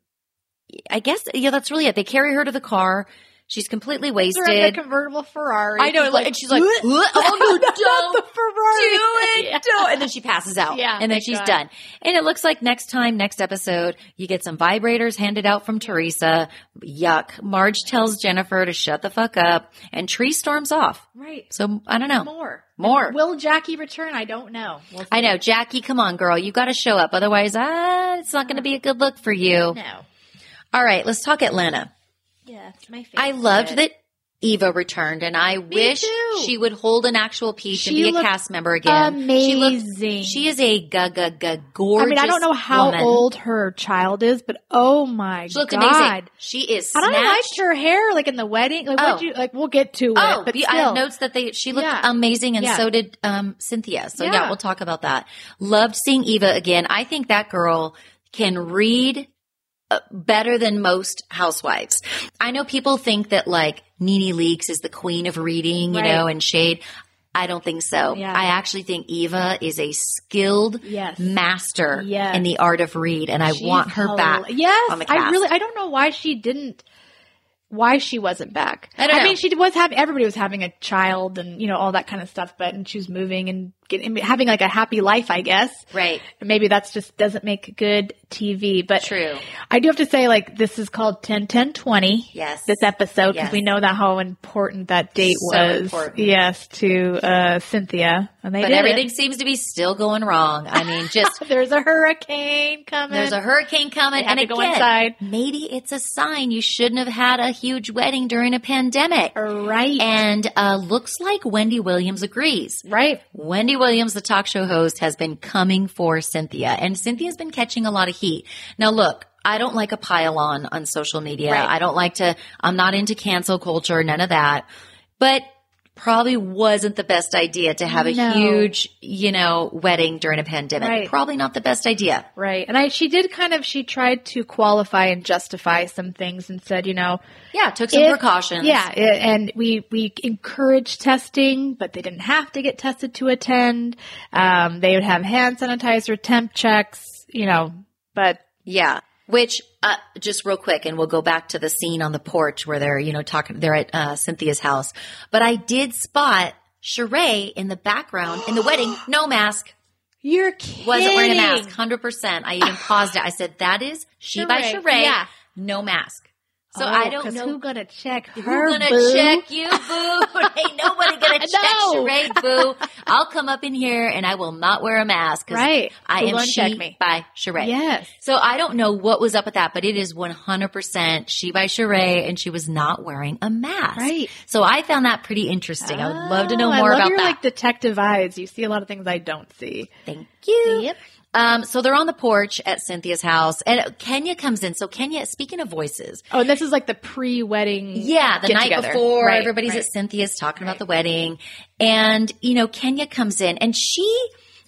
I guess yeah, that's really it. They carry her to the car. She's completely They're in the wasted. convertible Ferrari. I know, She's like, and she's like? Oh, no, Not don't the Ferrari. do it, Yeah. do it. And then she passes out. Yeah, And then she's God. done. And it looks like next time, next episode, you get some vibrators handed out from Teresa. Yuck. Marge tells Jennifer to shut the fuck up and Tre storms off. Right. So I don't know. More. More. Will Jackie return? I don't know. We'll. I know. Jackie, come on, girl. You got to show up. Otherwise, ah, it's not going to be a good look for you. No. All right. Let's talk Atlanta. Yeah, it's my favorite. I loved that Eva returned and I wish too. she would hold an actual piece and be a cast member again. She looked Amazing. She is a gaga ga gorgeous. I mean, I don't know how woman. old her child is, but oh my God. She looked god. amazing. She is And snatched. I liked her hair, like in the wedding. Like, Oh. you like? We'll get to Oh, it, but yeah, I have notes that they she looked Yeah. amazing, and Yeah. so did um, Cynthia. So yeah. Yeah. we'll talk about that. Loved seeing Eva again. I think that girl can read Uh, better than most housewives. I know people think that like Nene Leakes is the queen of reading, you Right. know, and shade. I don't think so. Yeah. I actually think Eva is a skilled Yes. master Yes. in the art of read, and I She's want her back. Yes, on the I really. I don't know why she didn't. Why she wasn't back? I know. mean, she was having. Everybody was having a child, and you know all that kind of stuff. But and she was moving and getting having like a happy life, I guess. Right. Maybe that's just doesn't make good TV. But True. I do have to say, like this is called 10 10 20. Yes. This episode because Yes. we know that how important that date So was. important. Yes, to uh, Cynthia, and they But everything it. seems to be still going wrong. I mean, just There's a hurricane coming. There's a hurricane coming, and to go inside. maybe it's a sign you shouldn't have had a huge wedding during a pandemic. right. And uh, looks like Wendy Williams agrees. right. Wendy Williams, the talk show host, has been coming for Cynthia, and Cynthia's been catching a lot of heat. Now, look. I don't like a pile on on social media. Right. I don't like to, I'm not into cancel culture, none of that. But probably wasn't the best idea to have a No. huge, you know, wedding during a pandemic. Right. Probably not the best idea. Right. And I, she did kind of, she tried to qualify and justify some things and said, you know, Yeah, took some if- precautions. Yeah. And we, we encourage testing, but they didn't have to get tested to attend. Um, they would have hand sanitizer, temp checks, you know, but Yeah. Which, uh, just real quick, and we'll go back to the scene on the porch where they're, you know, talking, they're at, uh, Cynthia's house. But I did spot Sheree in the background in the wedding, no mask. You're kidding. Wasn't wearing a mask, 100%. I even paused it. I said, that is she by Sheree. Sheree. Yeah. No mask. So Oh, I don't know. who gonna check her. gonna boo? check you, boo? Ain't nobody gonna check No. Sheree, boo. I'll come up in here and I will not wear a mask. Right. I Who am she check me? by Sheree. Yes. So I don't know what was up with that, but it is 100% she by Sheree and she was not wearing a mask. Right. So I found that pretty interesting. I would love to know Oh, more I love about your, that. like detective eyes. You see a lot of things I don't see. Thank you. Yep. Um, so they're on the porch at Cynthia's house and Kenya comes in. So Kenya, speaking of voices, Oh, and this is like the pre-wedding. Yeah, the night get-together. before, Right, everybody's right. at Cynthia's talking about the wedding. And, you know, Kenya comes in and she,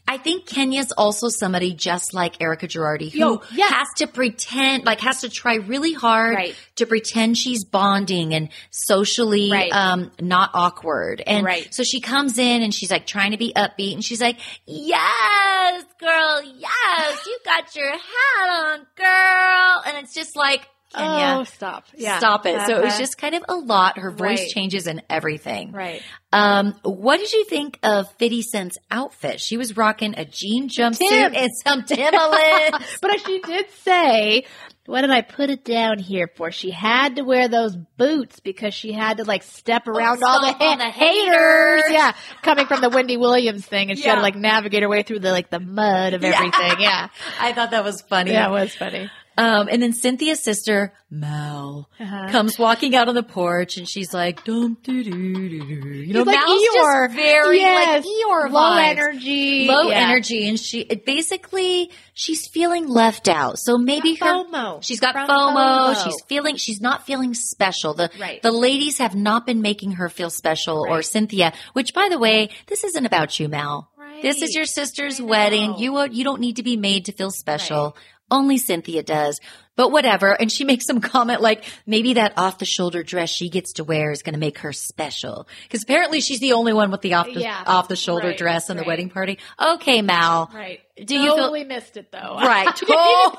I think Kenya's also somebody just like Erika Girardi who Yo, has to pretend, like has to try really hard Right. to pretend she's bonding and socially, Right. um, not awkward. And Right. so she comes in and she's like trying to be upbeat and she's like, yes, girl, yes, you got your hat on, girl. And it's just like, Kenya. Oh, stop. Yeah. Stop it. So it was Uh-huh. just kind of a lot. Her voice Right. changes and everything. right. Um, what did you think of 50 Cent's outfit? She was rocking a jean jumpsuit Tim. and some Timberlands. But she did say, what did I put it down here for? She had to wear those boots because she had to like step around all the, ha- the haters. haters. Yeah. Coming from the Wendy Williams thing and she had to like navigate her way through the like the mud of everything. Yeah. I thought that was funny. Yeah, was funny. Um, and then Cynthia's sister, Mel, Uh-huh. comes walking out on the porch and she's like, dum doo doo doo doo. You know, like Mel's Eeyore. just very Yes. like Eeyore Low vibes. energy. low Yeah. energy and she it basically she's feeling left out so maybe her FOMO. she's got FOMO. FOMO. she's feeling she's not feeling special the Right. the ladies have not been making her feel special or Cynthia which by the way this isn't about you Mel this is your sister's wedding you you don't need to be made to feel special only Cynthia does but whatever and she makes some comment like maybe that off the shoulder dress she gets to wear is going to make her special because apparently she's the only one with the off the Yeah. off the shoulder Right, dress in the wedding party okay Mal Right. Do you feel- totally missed it though. Right. Oh,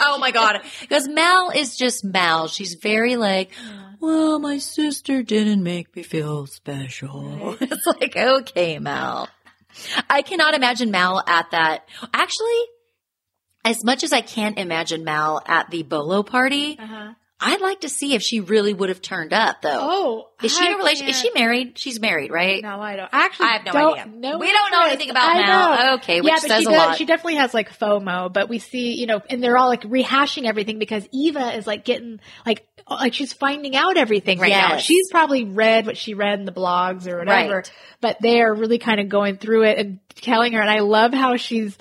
oh my God. Because Mal is just Mal. She's very like, well, my sister didn't make me feel special. It's like, okay, Mal. I cannot imagine Mal at that. Actually, as much as I can't imagine Mal at the Bolo party, Uh-huh. I'd like to see if she really would have turned up though. Oh, is she in a relationship? Is she married? She's married, right? No, I don't. Actually, I have no idea. No We don't know anything about I Mel. know. Okay, which yeah, says she a does, lot. She definitely has like FOMO, but we see, you know, and they're all like rehashing everything because Eva is like getting like like she's finding out everything right now. She's probably read what she read in the blogs or whatever, Right. but they are really kind of going through it and telling her. And I love how she's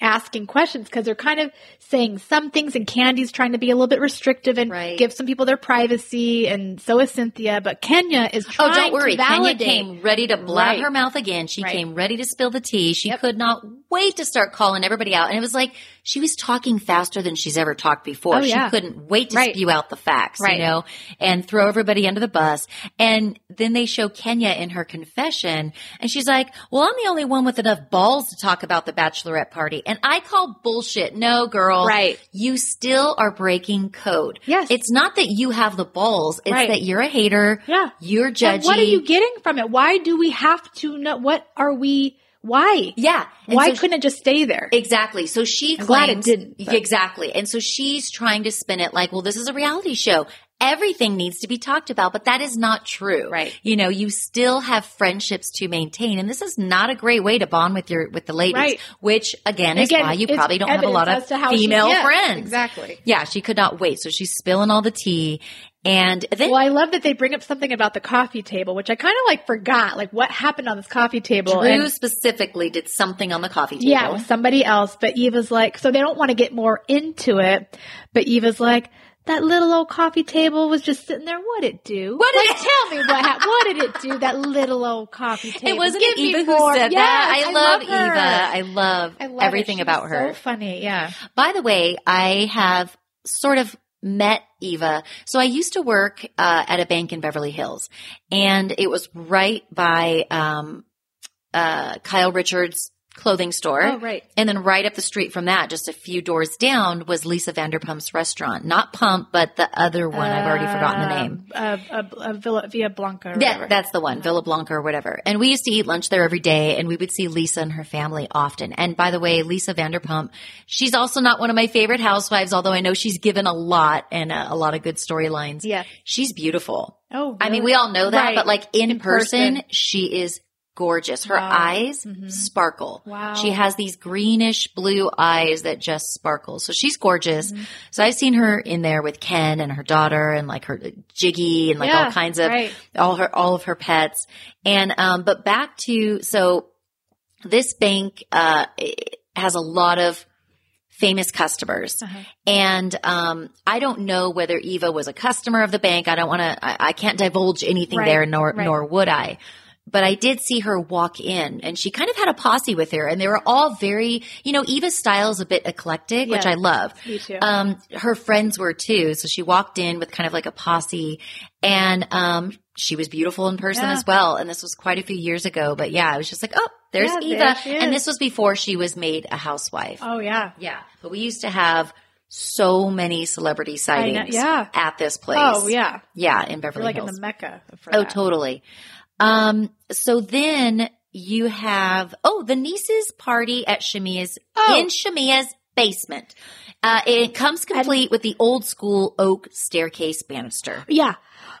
asking questions because they're kind of saying some things and Candy's trying to be a little bit restrictive and Right. give some people their privacy and so is Cynthia, but Kenya is Oh, don't worry. Kenya came ready to blab Right. her mouth again. She Right. came ready to spill the tea. She Yep. could not wait to start calling everybody out. And it was like she was talking faster than she's ever talked before. Oh, yeah. She couldn't wait to spew out the facts, you know, and throw everybody under the bus. And then they show Kenya in her confession and she's like, well, I'm the only one with enough balls to talk about the bachelorette party. And I call bullshit. No, girl. Right. You still are breaking code. Yes. It's not that you have the balls. It's Right. that you're a hater. Yeah. You're And what are you getting from it? Why do we have to know? What are we? Why? Yeah. And Why so couldn't it just stay there? Exactly. So she I'm glad it didn't, but- exactly, and so she's trying to spin it like, well, this is a reality show. Everything needs to be talked about, but that is not true. Right. You know, you still have friendships to maintain, and this is not a great way to bond with your with the ladies. Right. Which again is why you probably don't have a lot of as to how she- female yes, friends. Exactly. Yeah, she could not wait, so she's spilling all the tea, and then Well, I love that they bring up something about the coffee table, which I kind of like forgot, like what happened on this coffee table. Drew and- specifically did something on the coffee table. yeah, with somebody else, but Eva's like, so they don't want to get more into it, but Eva's like, that little old coffee table was just sitting there. What did it do? What did like, it- tell me what happened? What did it do? That little old coffee table. It wasn't Give Eva who more. said Yes, that. I, love, her. Eva. I love, I love everything about her. So funny, yeah. By the way, I have sort of met Eva. So I used to work uh, at a bank in Beverly Hills, and it was right by um, uh, Kyle Richards' clothing store. Oh, right. And then right up the street from that, just a few doors down, was Lisa Vanderpump's restaurant. Not Pump, but the other one. I've already forgotten the name. Uh, uh, uh, Villa, Via Blanca. Or Yeah, whatever. that's the one, Villa Blanca or whatever. And we used to eat lunch there every day, and we would see Lisa and her family often. And by the way, Lisa Vanderpump, she's also not one of my favorite housewives, although I know she's given a lot and a, a lot of good storylines. Yeah. She's beautiful. Oh, I mean, we all know that, Right. but like in, In person, person. she is gorgeous. Her Wow. eyes Mhm. sparkle. Wow. She has these greenish blue eyes that just sparkle. So she's gorgeous. Mm-hmm. So I've seen her in there with Ken and her daughter and like her Giggy and like Yeah, all kinds of right. all her all of her pets. And um but back to so this bank uh has a lot of famous customers. Uh-huh. And um, I don't know whether Eva was a customer of the bank. I don't want to. I, I can't divulge anything Right, there, nor right. nor would I. But I did see her walk in, and she kind of had a posse with her, and they were all very, you know, Eva's style is a bit eclectic, which I love. Me too. Um, her friends were too, so she walked in with kind of like a posse, and um, she was beautiful in person Yeah. as well. And this was quite a few years ago, but yeah, I was just like, oh, there's Yeah, Eva, there and this was before she was made a housewife. oh yeah. Yeah, but we used to have so many celebrity sightings yeah. at this place. Oh yeah. Yeah, in We're Beverly like in the mecca. Oh, that. totally. Um, so then you have, oh, the niece's party at Shamea's, Oh. in Shamea's basement. Uh, it comes complete with the old school oak staircase banister. Yeah.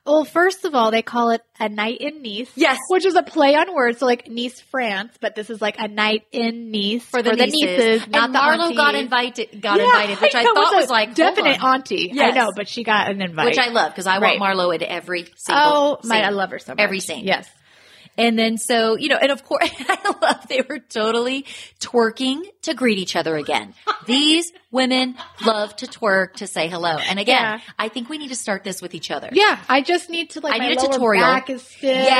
Well, first of all, they call it a night in Nice. Yes. Which is a play on words. So like Nice, France, but this is like a night in Nice For the, the nieces. nieces, not and the Marlo aunties. got invited, got Yeah, invited, which I, know, thought a was like, definite auntie. I Yes. know, but she got an invite. which I love because I Right. want Marlo at every single. oh my, scene. I love her so much. Every scene. Yes. And then so, you know, and of course, I love they were totally twerking to greet each other again. These women love to twerk to say hello. And again, Yeah. I think we need to start this with each other. Yeah, I just need to like I need a lower tutorial. back is stiff. Yeah.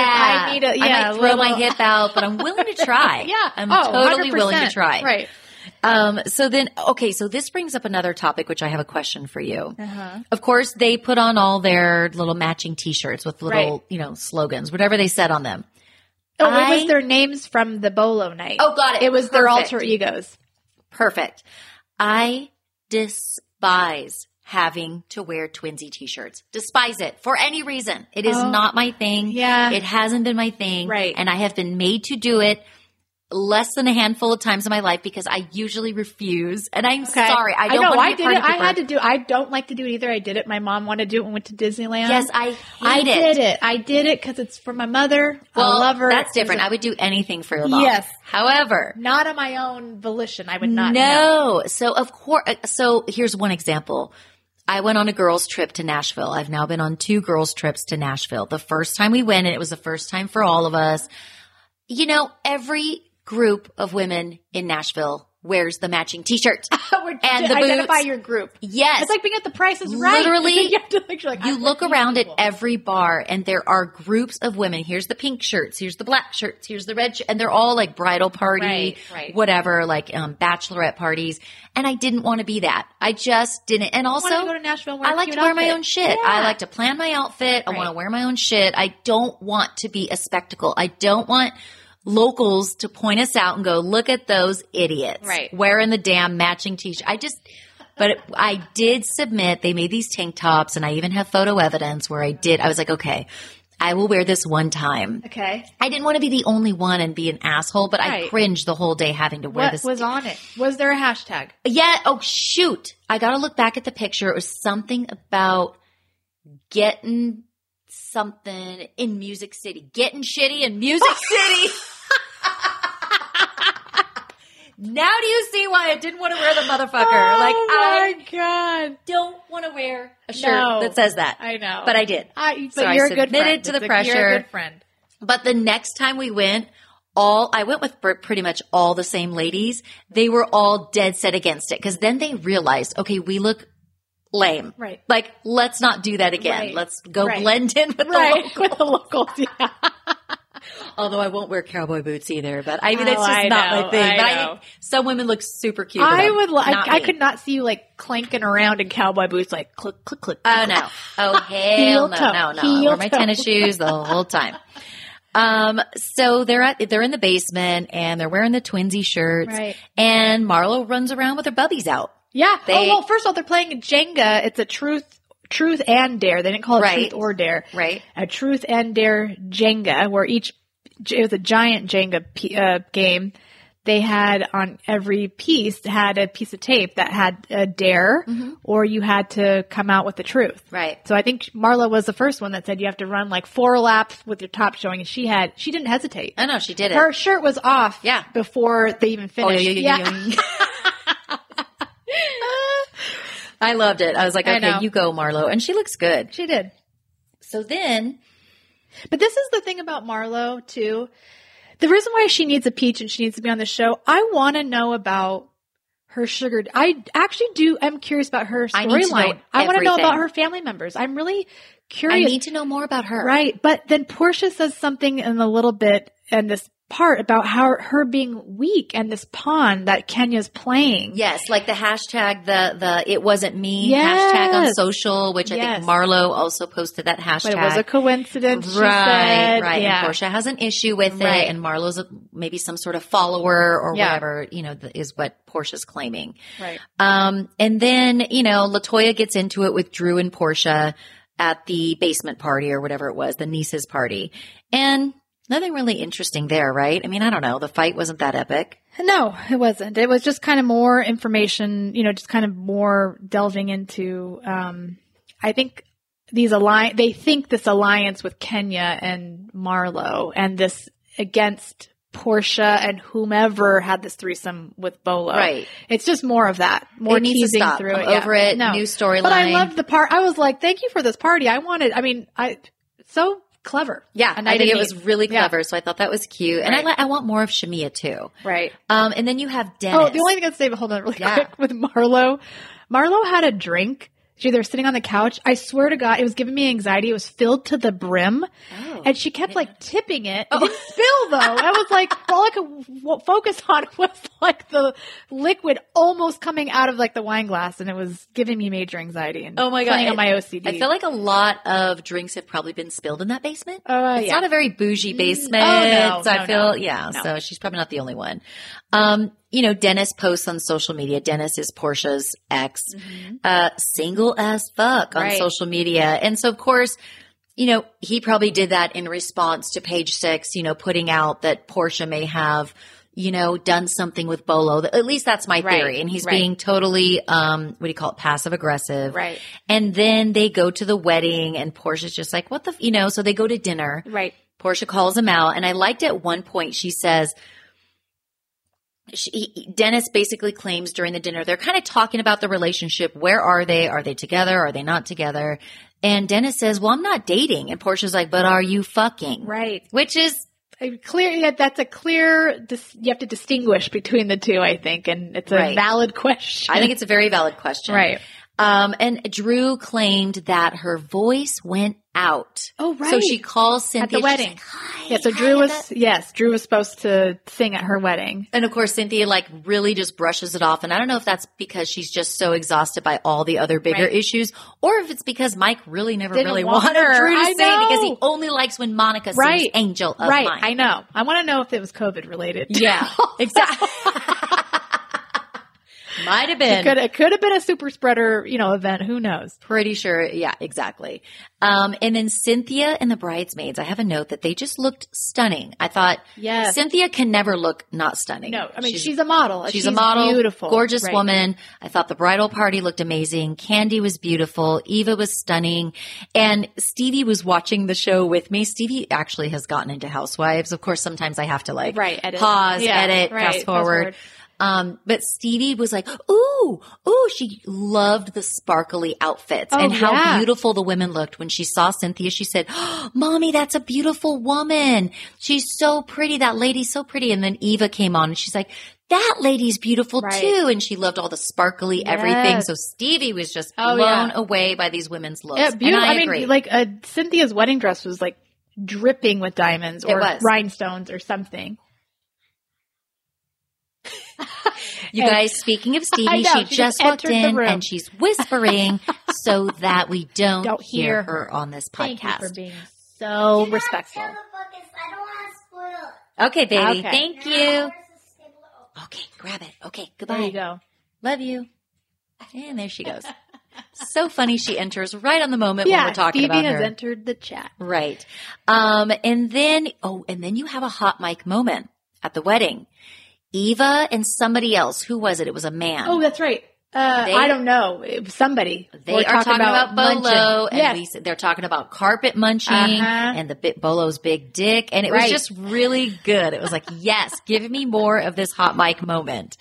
I need a yeah. I might throw my hip out, but I'm willing to try. Yeah, I'm oh, totally willing to try. Right. Um, so then, okay, so this brings up another topic, which I have a question for you. Uh-huh. Of course, they put on all their little matching t-shirts with little, Right. you know, slogans, whatever they said on them. Oh, it was their names from the Bolo night. Oh, got it. It was their alter egos. Perfect. I despise having to wear twinsy t-shirts. Despise it for any reason. It is Oh, not my thing. yeah. It hasn't been my thing. Right. And I have been made to do it less than a handful of times in my life because I usually refuse. And I'm Okay. sorry. I don't know. want to I be a did it. I had to do. I don't like to do it either. I did it. My mom wanted to do it we went to Disneyland. Yes, I I it. did it. I did it because it's for my mother. Well, I love her. that's different. I would do anything for your mom. Yes. However, not on my own volition. I would not. No. So of course, uh, so here's one example. I went on a girls trip to Nashville. I've now been on two girls trips to Nashville. The first time we went, and it was the first time for all of us. You know, every group of women in Nashville wears the matching t-shirt. And the identify boots. your group. Yes. It's like being at the Price is Right. Literally, you have to make like, you look around at every bar and there are groups of women. Here's the pink shirts. Here's the black shirts. Here's the red shirt. And they're all like bridal party, Right, right. whatever, like um, bachelorette parties. And I didn't want to be that. I just didn't. And also, wanted to go to Nashville wear like to wear my own shit. Yeah. I like to plan my outfit. I want to wear my own shit. I don't want to be a spectacle. I don't want locals to point us out and go, look at those idiots Right. wearing the damn matching t-shirt. I just, but it- I did submit, they made these tank tops and I even have photo evidence where I did, I was like, okay, I will wear this one time. Okay. I didn't want to be the only one and be an asshole, but I cringed the whole day having to wear What this. was on it? Was there a hashtag? Yeah. Oh, shoot. I got to look back at the picture. It was something about getting something in Music City, getting shitty in Music City. Now do you see why I didn't want to wear the motherfucker? Oh like, I Oh god. don't want to wear a shirt No. that says that. I know. But I did. I, but So I you're a good submitted friend. to the like, You're pressure. a good friend. But the next time we went, all I went with pretty much all the same ladies. They were all dead set against it because then they realized, okay, we look lame. Right. Like, let's not do that again. Right. Let's go Right. blend in with Right. the With the locals. Yeah. Although I won't wear cowboy boots either, but I mean, Oh, it's just I not know, my thing. I but I some women look super cute. I would like, I could not see you like clanking around in cowboy boots, like click, click, click. Oh no. Oh hell no, toe. no, no. I wear my toe. tennis shoes the whole time. Um, so they're at, they're in the basement and they're wearing the twinsy shirts Right. and Marlo runs around with her bubbies out. Yeah. They- oh well, first of all, they're playing Jenga. It's a truth, truth and dare. They didn't call it Right. truth or dare. Right. A truth and dare Jenga, where each it was a giant Jenga p- uh, game. They had on every piece had a piece of tape that had a dare, or you had to come out with the truth. Right. So I think Marla was the first one that said you have to run like four laps with your top showing, and she had she didn't hesitate. I know she did it. Her shirt was off. Yeah. Before they even Oh, finished. yeah, yeah, yeah, yeah. I loved it. I was like, I okay, know. you go, Marlo. And she looks good. she did. So then, But this is the thing about Marlo too. The reason why she needs a peach and she needs to be on the show, I want to know about her sugar. I actually do. I'm curious about her I need to know storyline. I want to know about her family members. I'm really curious. I need to know more about her. Right. But then Porsha says something in a little bit in this part about how her being weak and this pawn that Kenya's playing. Yes, like the hashtag, the the it wasn't me Yes. hashtag on social, which I think Marlo also posted that hashtag. But it was a coincidence. she right, said. right. Yeah. And Porsha has an issue with Right. it, and Marlo's a, maybe some sort of follower or Yeah. whatever. You know, th- is what Porsha's claiming. Right. Um, and then you know, Latoya gets into it with Drew and Porsha at the basement party or whatever it was, the nieces party, and nothing really interesting there, right? I mean, I don't know. The fight wasn't that epic. No, it wasn't. It was just kind of more information, you know, just kind of more delving into, um, I think these alliance, they think this alliance with Kenya and Marlo and this against Porsha and whomever had this threesome with Bolo. Right. It's just more of that, more It teasing through I'm it. Yeah. over it. No. New storyline. But I loved the part. I was like, thank you for this party. I wanted, I mean, I, so clever. Yeah, And I think it was really Yeah. clever. So I thought that was cute, and I Right. li- I want more of Shamea too. Right. Um, and then you have Dennis. Oh, the only thing I'd say, but hold on really Yeah. quick with Marlo. Marlo had a drink. She they were sitting on the couch. I swear to God, it was giving me anxiety. It was filled to the brim. Oh. And she kept like tipping it. It didn't spill though. I was like, all I could focus on was like the liquid almost coming out of like the wine glass, and it was giving me major anxiety. And Oh my God. playing on my OCD. I feel like a lot of drinks have probably been spilled in that basement. Oh, it's yeah. not a very bougie basement. Oh, no, so I feel, no. yeah. No. So she's probably not the only one. Um, you know, Dennis posts on social media. Dennis is Porsha's ex, uh, single as fuck on Mm-hmm. Right. social media. And so, of course, you know, he probably did that in response to page six, you know, putting out that Porsha may have, you know, done something with Bolo. At least that's my Right, theory. And he's right. being totally, um, what do you call it? Passive aggressive. Right. And then they go to the wedding and Porsha's just like, what the, f-? you know, so they go to dinner. right. Porsha calls him out. And I liked at one point, she says, she, he- Dennis basically claims during the dinner, they're kind of talking about the relationship. Where are they? Are they together? Are they not together? And Dennis says, well, I'm not dating. And Porsha's like, but are you fucking? Right. Which is, A clear yeah, that's a clear dis- you have to distinguish between the two i think and it's a Right. valid question I think it's a very valid question. Right. Um, and Drew claimed that her voice went out. Oh, right. So she calls Cynthia at the wedding like, "Hi, yeah so hi," drew was yes drew was supposed to sing at her wedding And of course, Cynthia like really just brushes it off. And I don't know if that's because she's just so exhausted by all the other bigger Right. issues, or if it's because Mike really never Didn't really want wanted her. Drew to I sing because he only likes when Monica sings Right. "Angel of right Mine." i know i want to know if it was covid related Yeah, exactly. Might have been. it could, it could have been a super spreader you know event who knows Pretty sure. Yeah, exactly. Um, and then Cynthia and the bridesmaids, I have a note that they just looked stunning. I thought Yes. Cynthia can never look not stunning. no i mean she's, a model She's, a model, beautiful gorgeous Right. woman. I thought the bridal party looked amazing. Kandi was beautiful. Eva was stunning. And Stevie was watching the show with me. Stevie actually has gotten into Housewives. Of course, sometimes I have to like Right, edit. pause, Yeah, edit, right, fast fast forward. Um, but Stevie was like, ooh, ooh, she loved the sparkly outfits Oh, and how yeah. beautiful the women looked. When she saw Cynthia, she said, oh, mommy, that's a beautiful woman. She's so pretty. That lady's so pretty. And then Eva came on and she's like, that lady's beautiful Right. too. And she loved all the sparkly everything. So Stevie was just Oh, blown yeah. away by these women's looks. Yeah, beautiful. I, I, mean, agree. like uh, Cynthia's wedding dress was like dripping with diamonds or rhinestones or something. You And- guys, speaking of Stevie, know, she, she just just walked in and she's whispering so that we don't, Don't hear hear her on this Thank you podcast. for being so respectful. Focus. I don't want Okay, baby. Okay. Thank you. Okay, grab it. Okay, goodbye. There you go. Love you. And there she goes. so funny. She enters right on the moment when we're talking Stevie about has entered the chat. Right. Um, and then, oh, and then you have a hot mic moment at the wedding. Eva and somebody else. Who was it? It was a man. Oh, that's right. Uh, They- I don't know. Somebody. They We're are talking about, Bolo, munching. and yes. we, they're talking about carpet munching Uh-huh. and the bit Bolo's big dick, and it Right. was just really good. It was like, yes, give me more of this hot mic moment.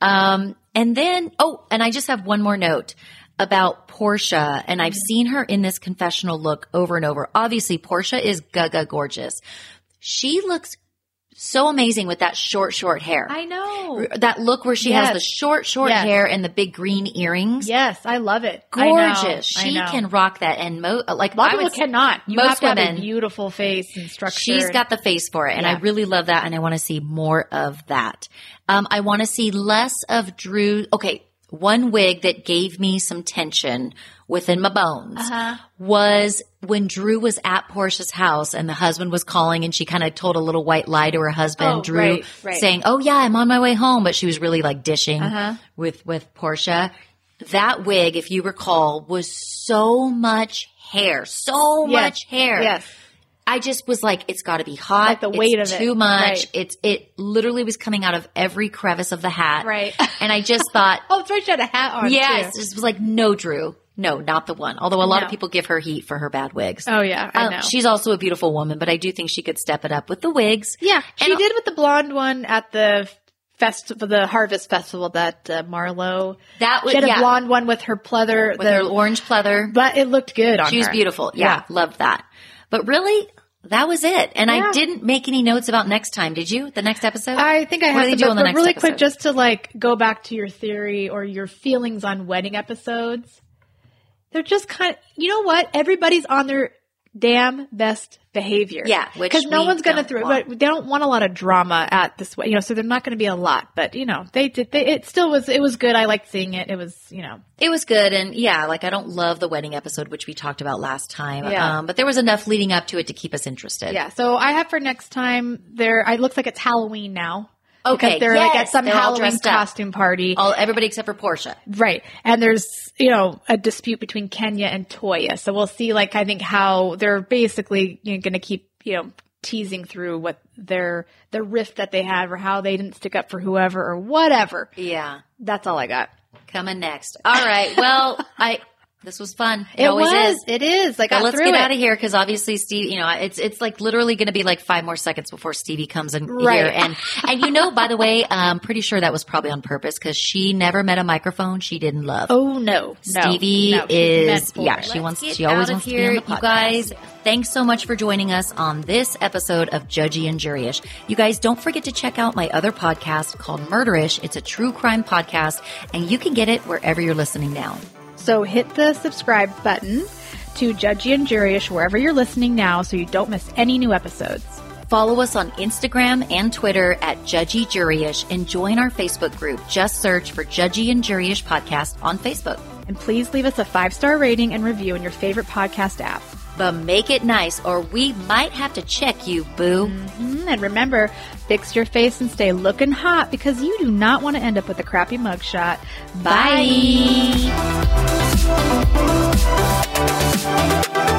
Um, and then, oh, and I just have one more note about Porsha, and I've seen her in this confessional look over and over. Obviously, Porsha is gaga gorgeous. She looks so amazing with that short, short hair. I know. that look where she has the short, short Yes. hair and the big green earrings Yes, I love it. Gorgeous. She can rock that, and mo- like A lot I of people cannot. You most have to have women- a beautiful face and structure. she's got the face for it, and I really love that, and I want to see more of that. Um, I want to see less of Drew. Okay, one wig that gave me some tension within my bones Uh-huh. was when Drew was at Porsha's house and the husband was calling and she kind of told a little white lie to her husband, Oh, Drew, right, right. saying, "Oh yeah, I'm on my way home," but she was really like dishing Uh-huh. with with Porsha. That wig, if you recall, was so much hair, so Yes. much hair. Yes. I just was like, it's got to be hot. Like the It's weight of it. too much. Right. It's it literally was coming out of every crevice of the hat. Right. And I just thought, Oh, it's right. She had a hat on. yes, too. it was like no, Drew, no, not the one. Although a lot No. of people give her heat for her bad wigs. Oh yeah, I Um, know. she's also a beautiful woman, but I do think she could step it up with the wigs. yeah, she And- did with the blonde one at the festival, the Harvest Festival that uh, Marlo. That was She had a yeah, blonde one with her pleather, with the, her orange pleather. but it looked good on She was her. beautiful. Yeah, loved that. But really, that was it. And I didn't make any notes about next time. Did you? The next episode? I think I have they do on the next really episode? quick, just to like go back to your theory or your feelings on wedding episodes. They're just kind of, you know what? Everybody's on their damn best behavior. Yeah, because no one's going to throw. want. But they don't want a lot of drama at this way, you know. So they're not going to be a lot. But you know, they did. They, it still was. It was good. I liked seeing it. It was, you know, It was good, and yeah, like I don't love the wedding episode, which we talked about last time. Yeah. Um, but there was enough leading up to it to keep us interested. yeah. So I have for next time. There, it looks like it's Halloween now. Okay, they're like at some Halloween up. costume party. All everybody except for Porsha. Right. And there's, you know, a dispute between Kenya and Toya. So we'll see, like, I think how they're basically you know, going to keep, you know, teasing through what their, the rift that they had or how they didn't stick up for whoever or whatever. Yeah, That's all I got. coming next. All right. Well, I this was fun. It, It, always was. is. It is. Like I But got let's through get it. out of here because obviously Steve, you know, it's it's like literally going to be like five more seconds before Stevie comes in Right. here, and and you know, by the way, I'm um, pretty sure that was probably on purpose because she never met a microphone she didn't love. Oh, no. no. Stevie No, she's is yeah, she wants Let's she always wants to be on the podcast. you guys. Thanks so much for joining us on this episode of Judgey and Juryish. You guys don't forget to check out my other podcast called Murderish. It's a true crime podcast and you can get it wherever you're listening now. So hit the subscribe button to Judgey and Juryish wherever you're listening now so you don't miss any new episodes. Follow us on Instagram and Twitter at Judgey Juryish and join our Facebook group. Just search for Judgey and Juryish podcast on Facebook. And please leave us a five star rating and review in your favorite podcast app. But make it nice or we might have to check you, boo. Mm, And remember, fix your face and stay looking hot because you do not want to end up with a crappy mugshot. Bye. Bye.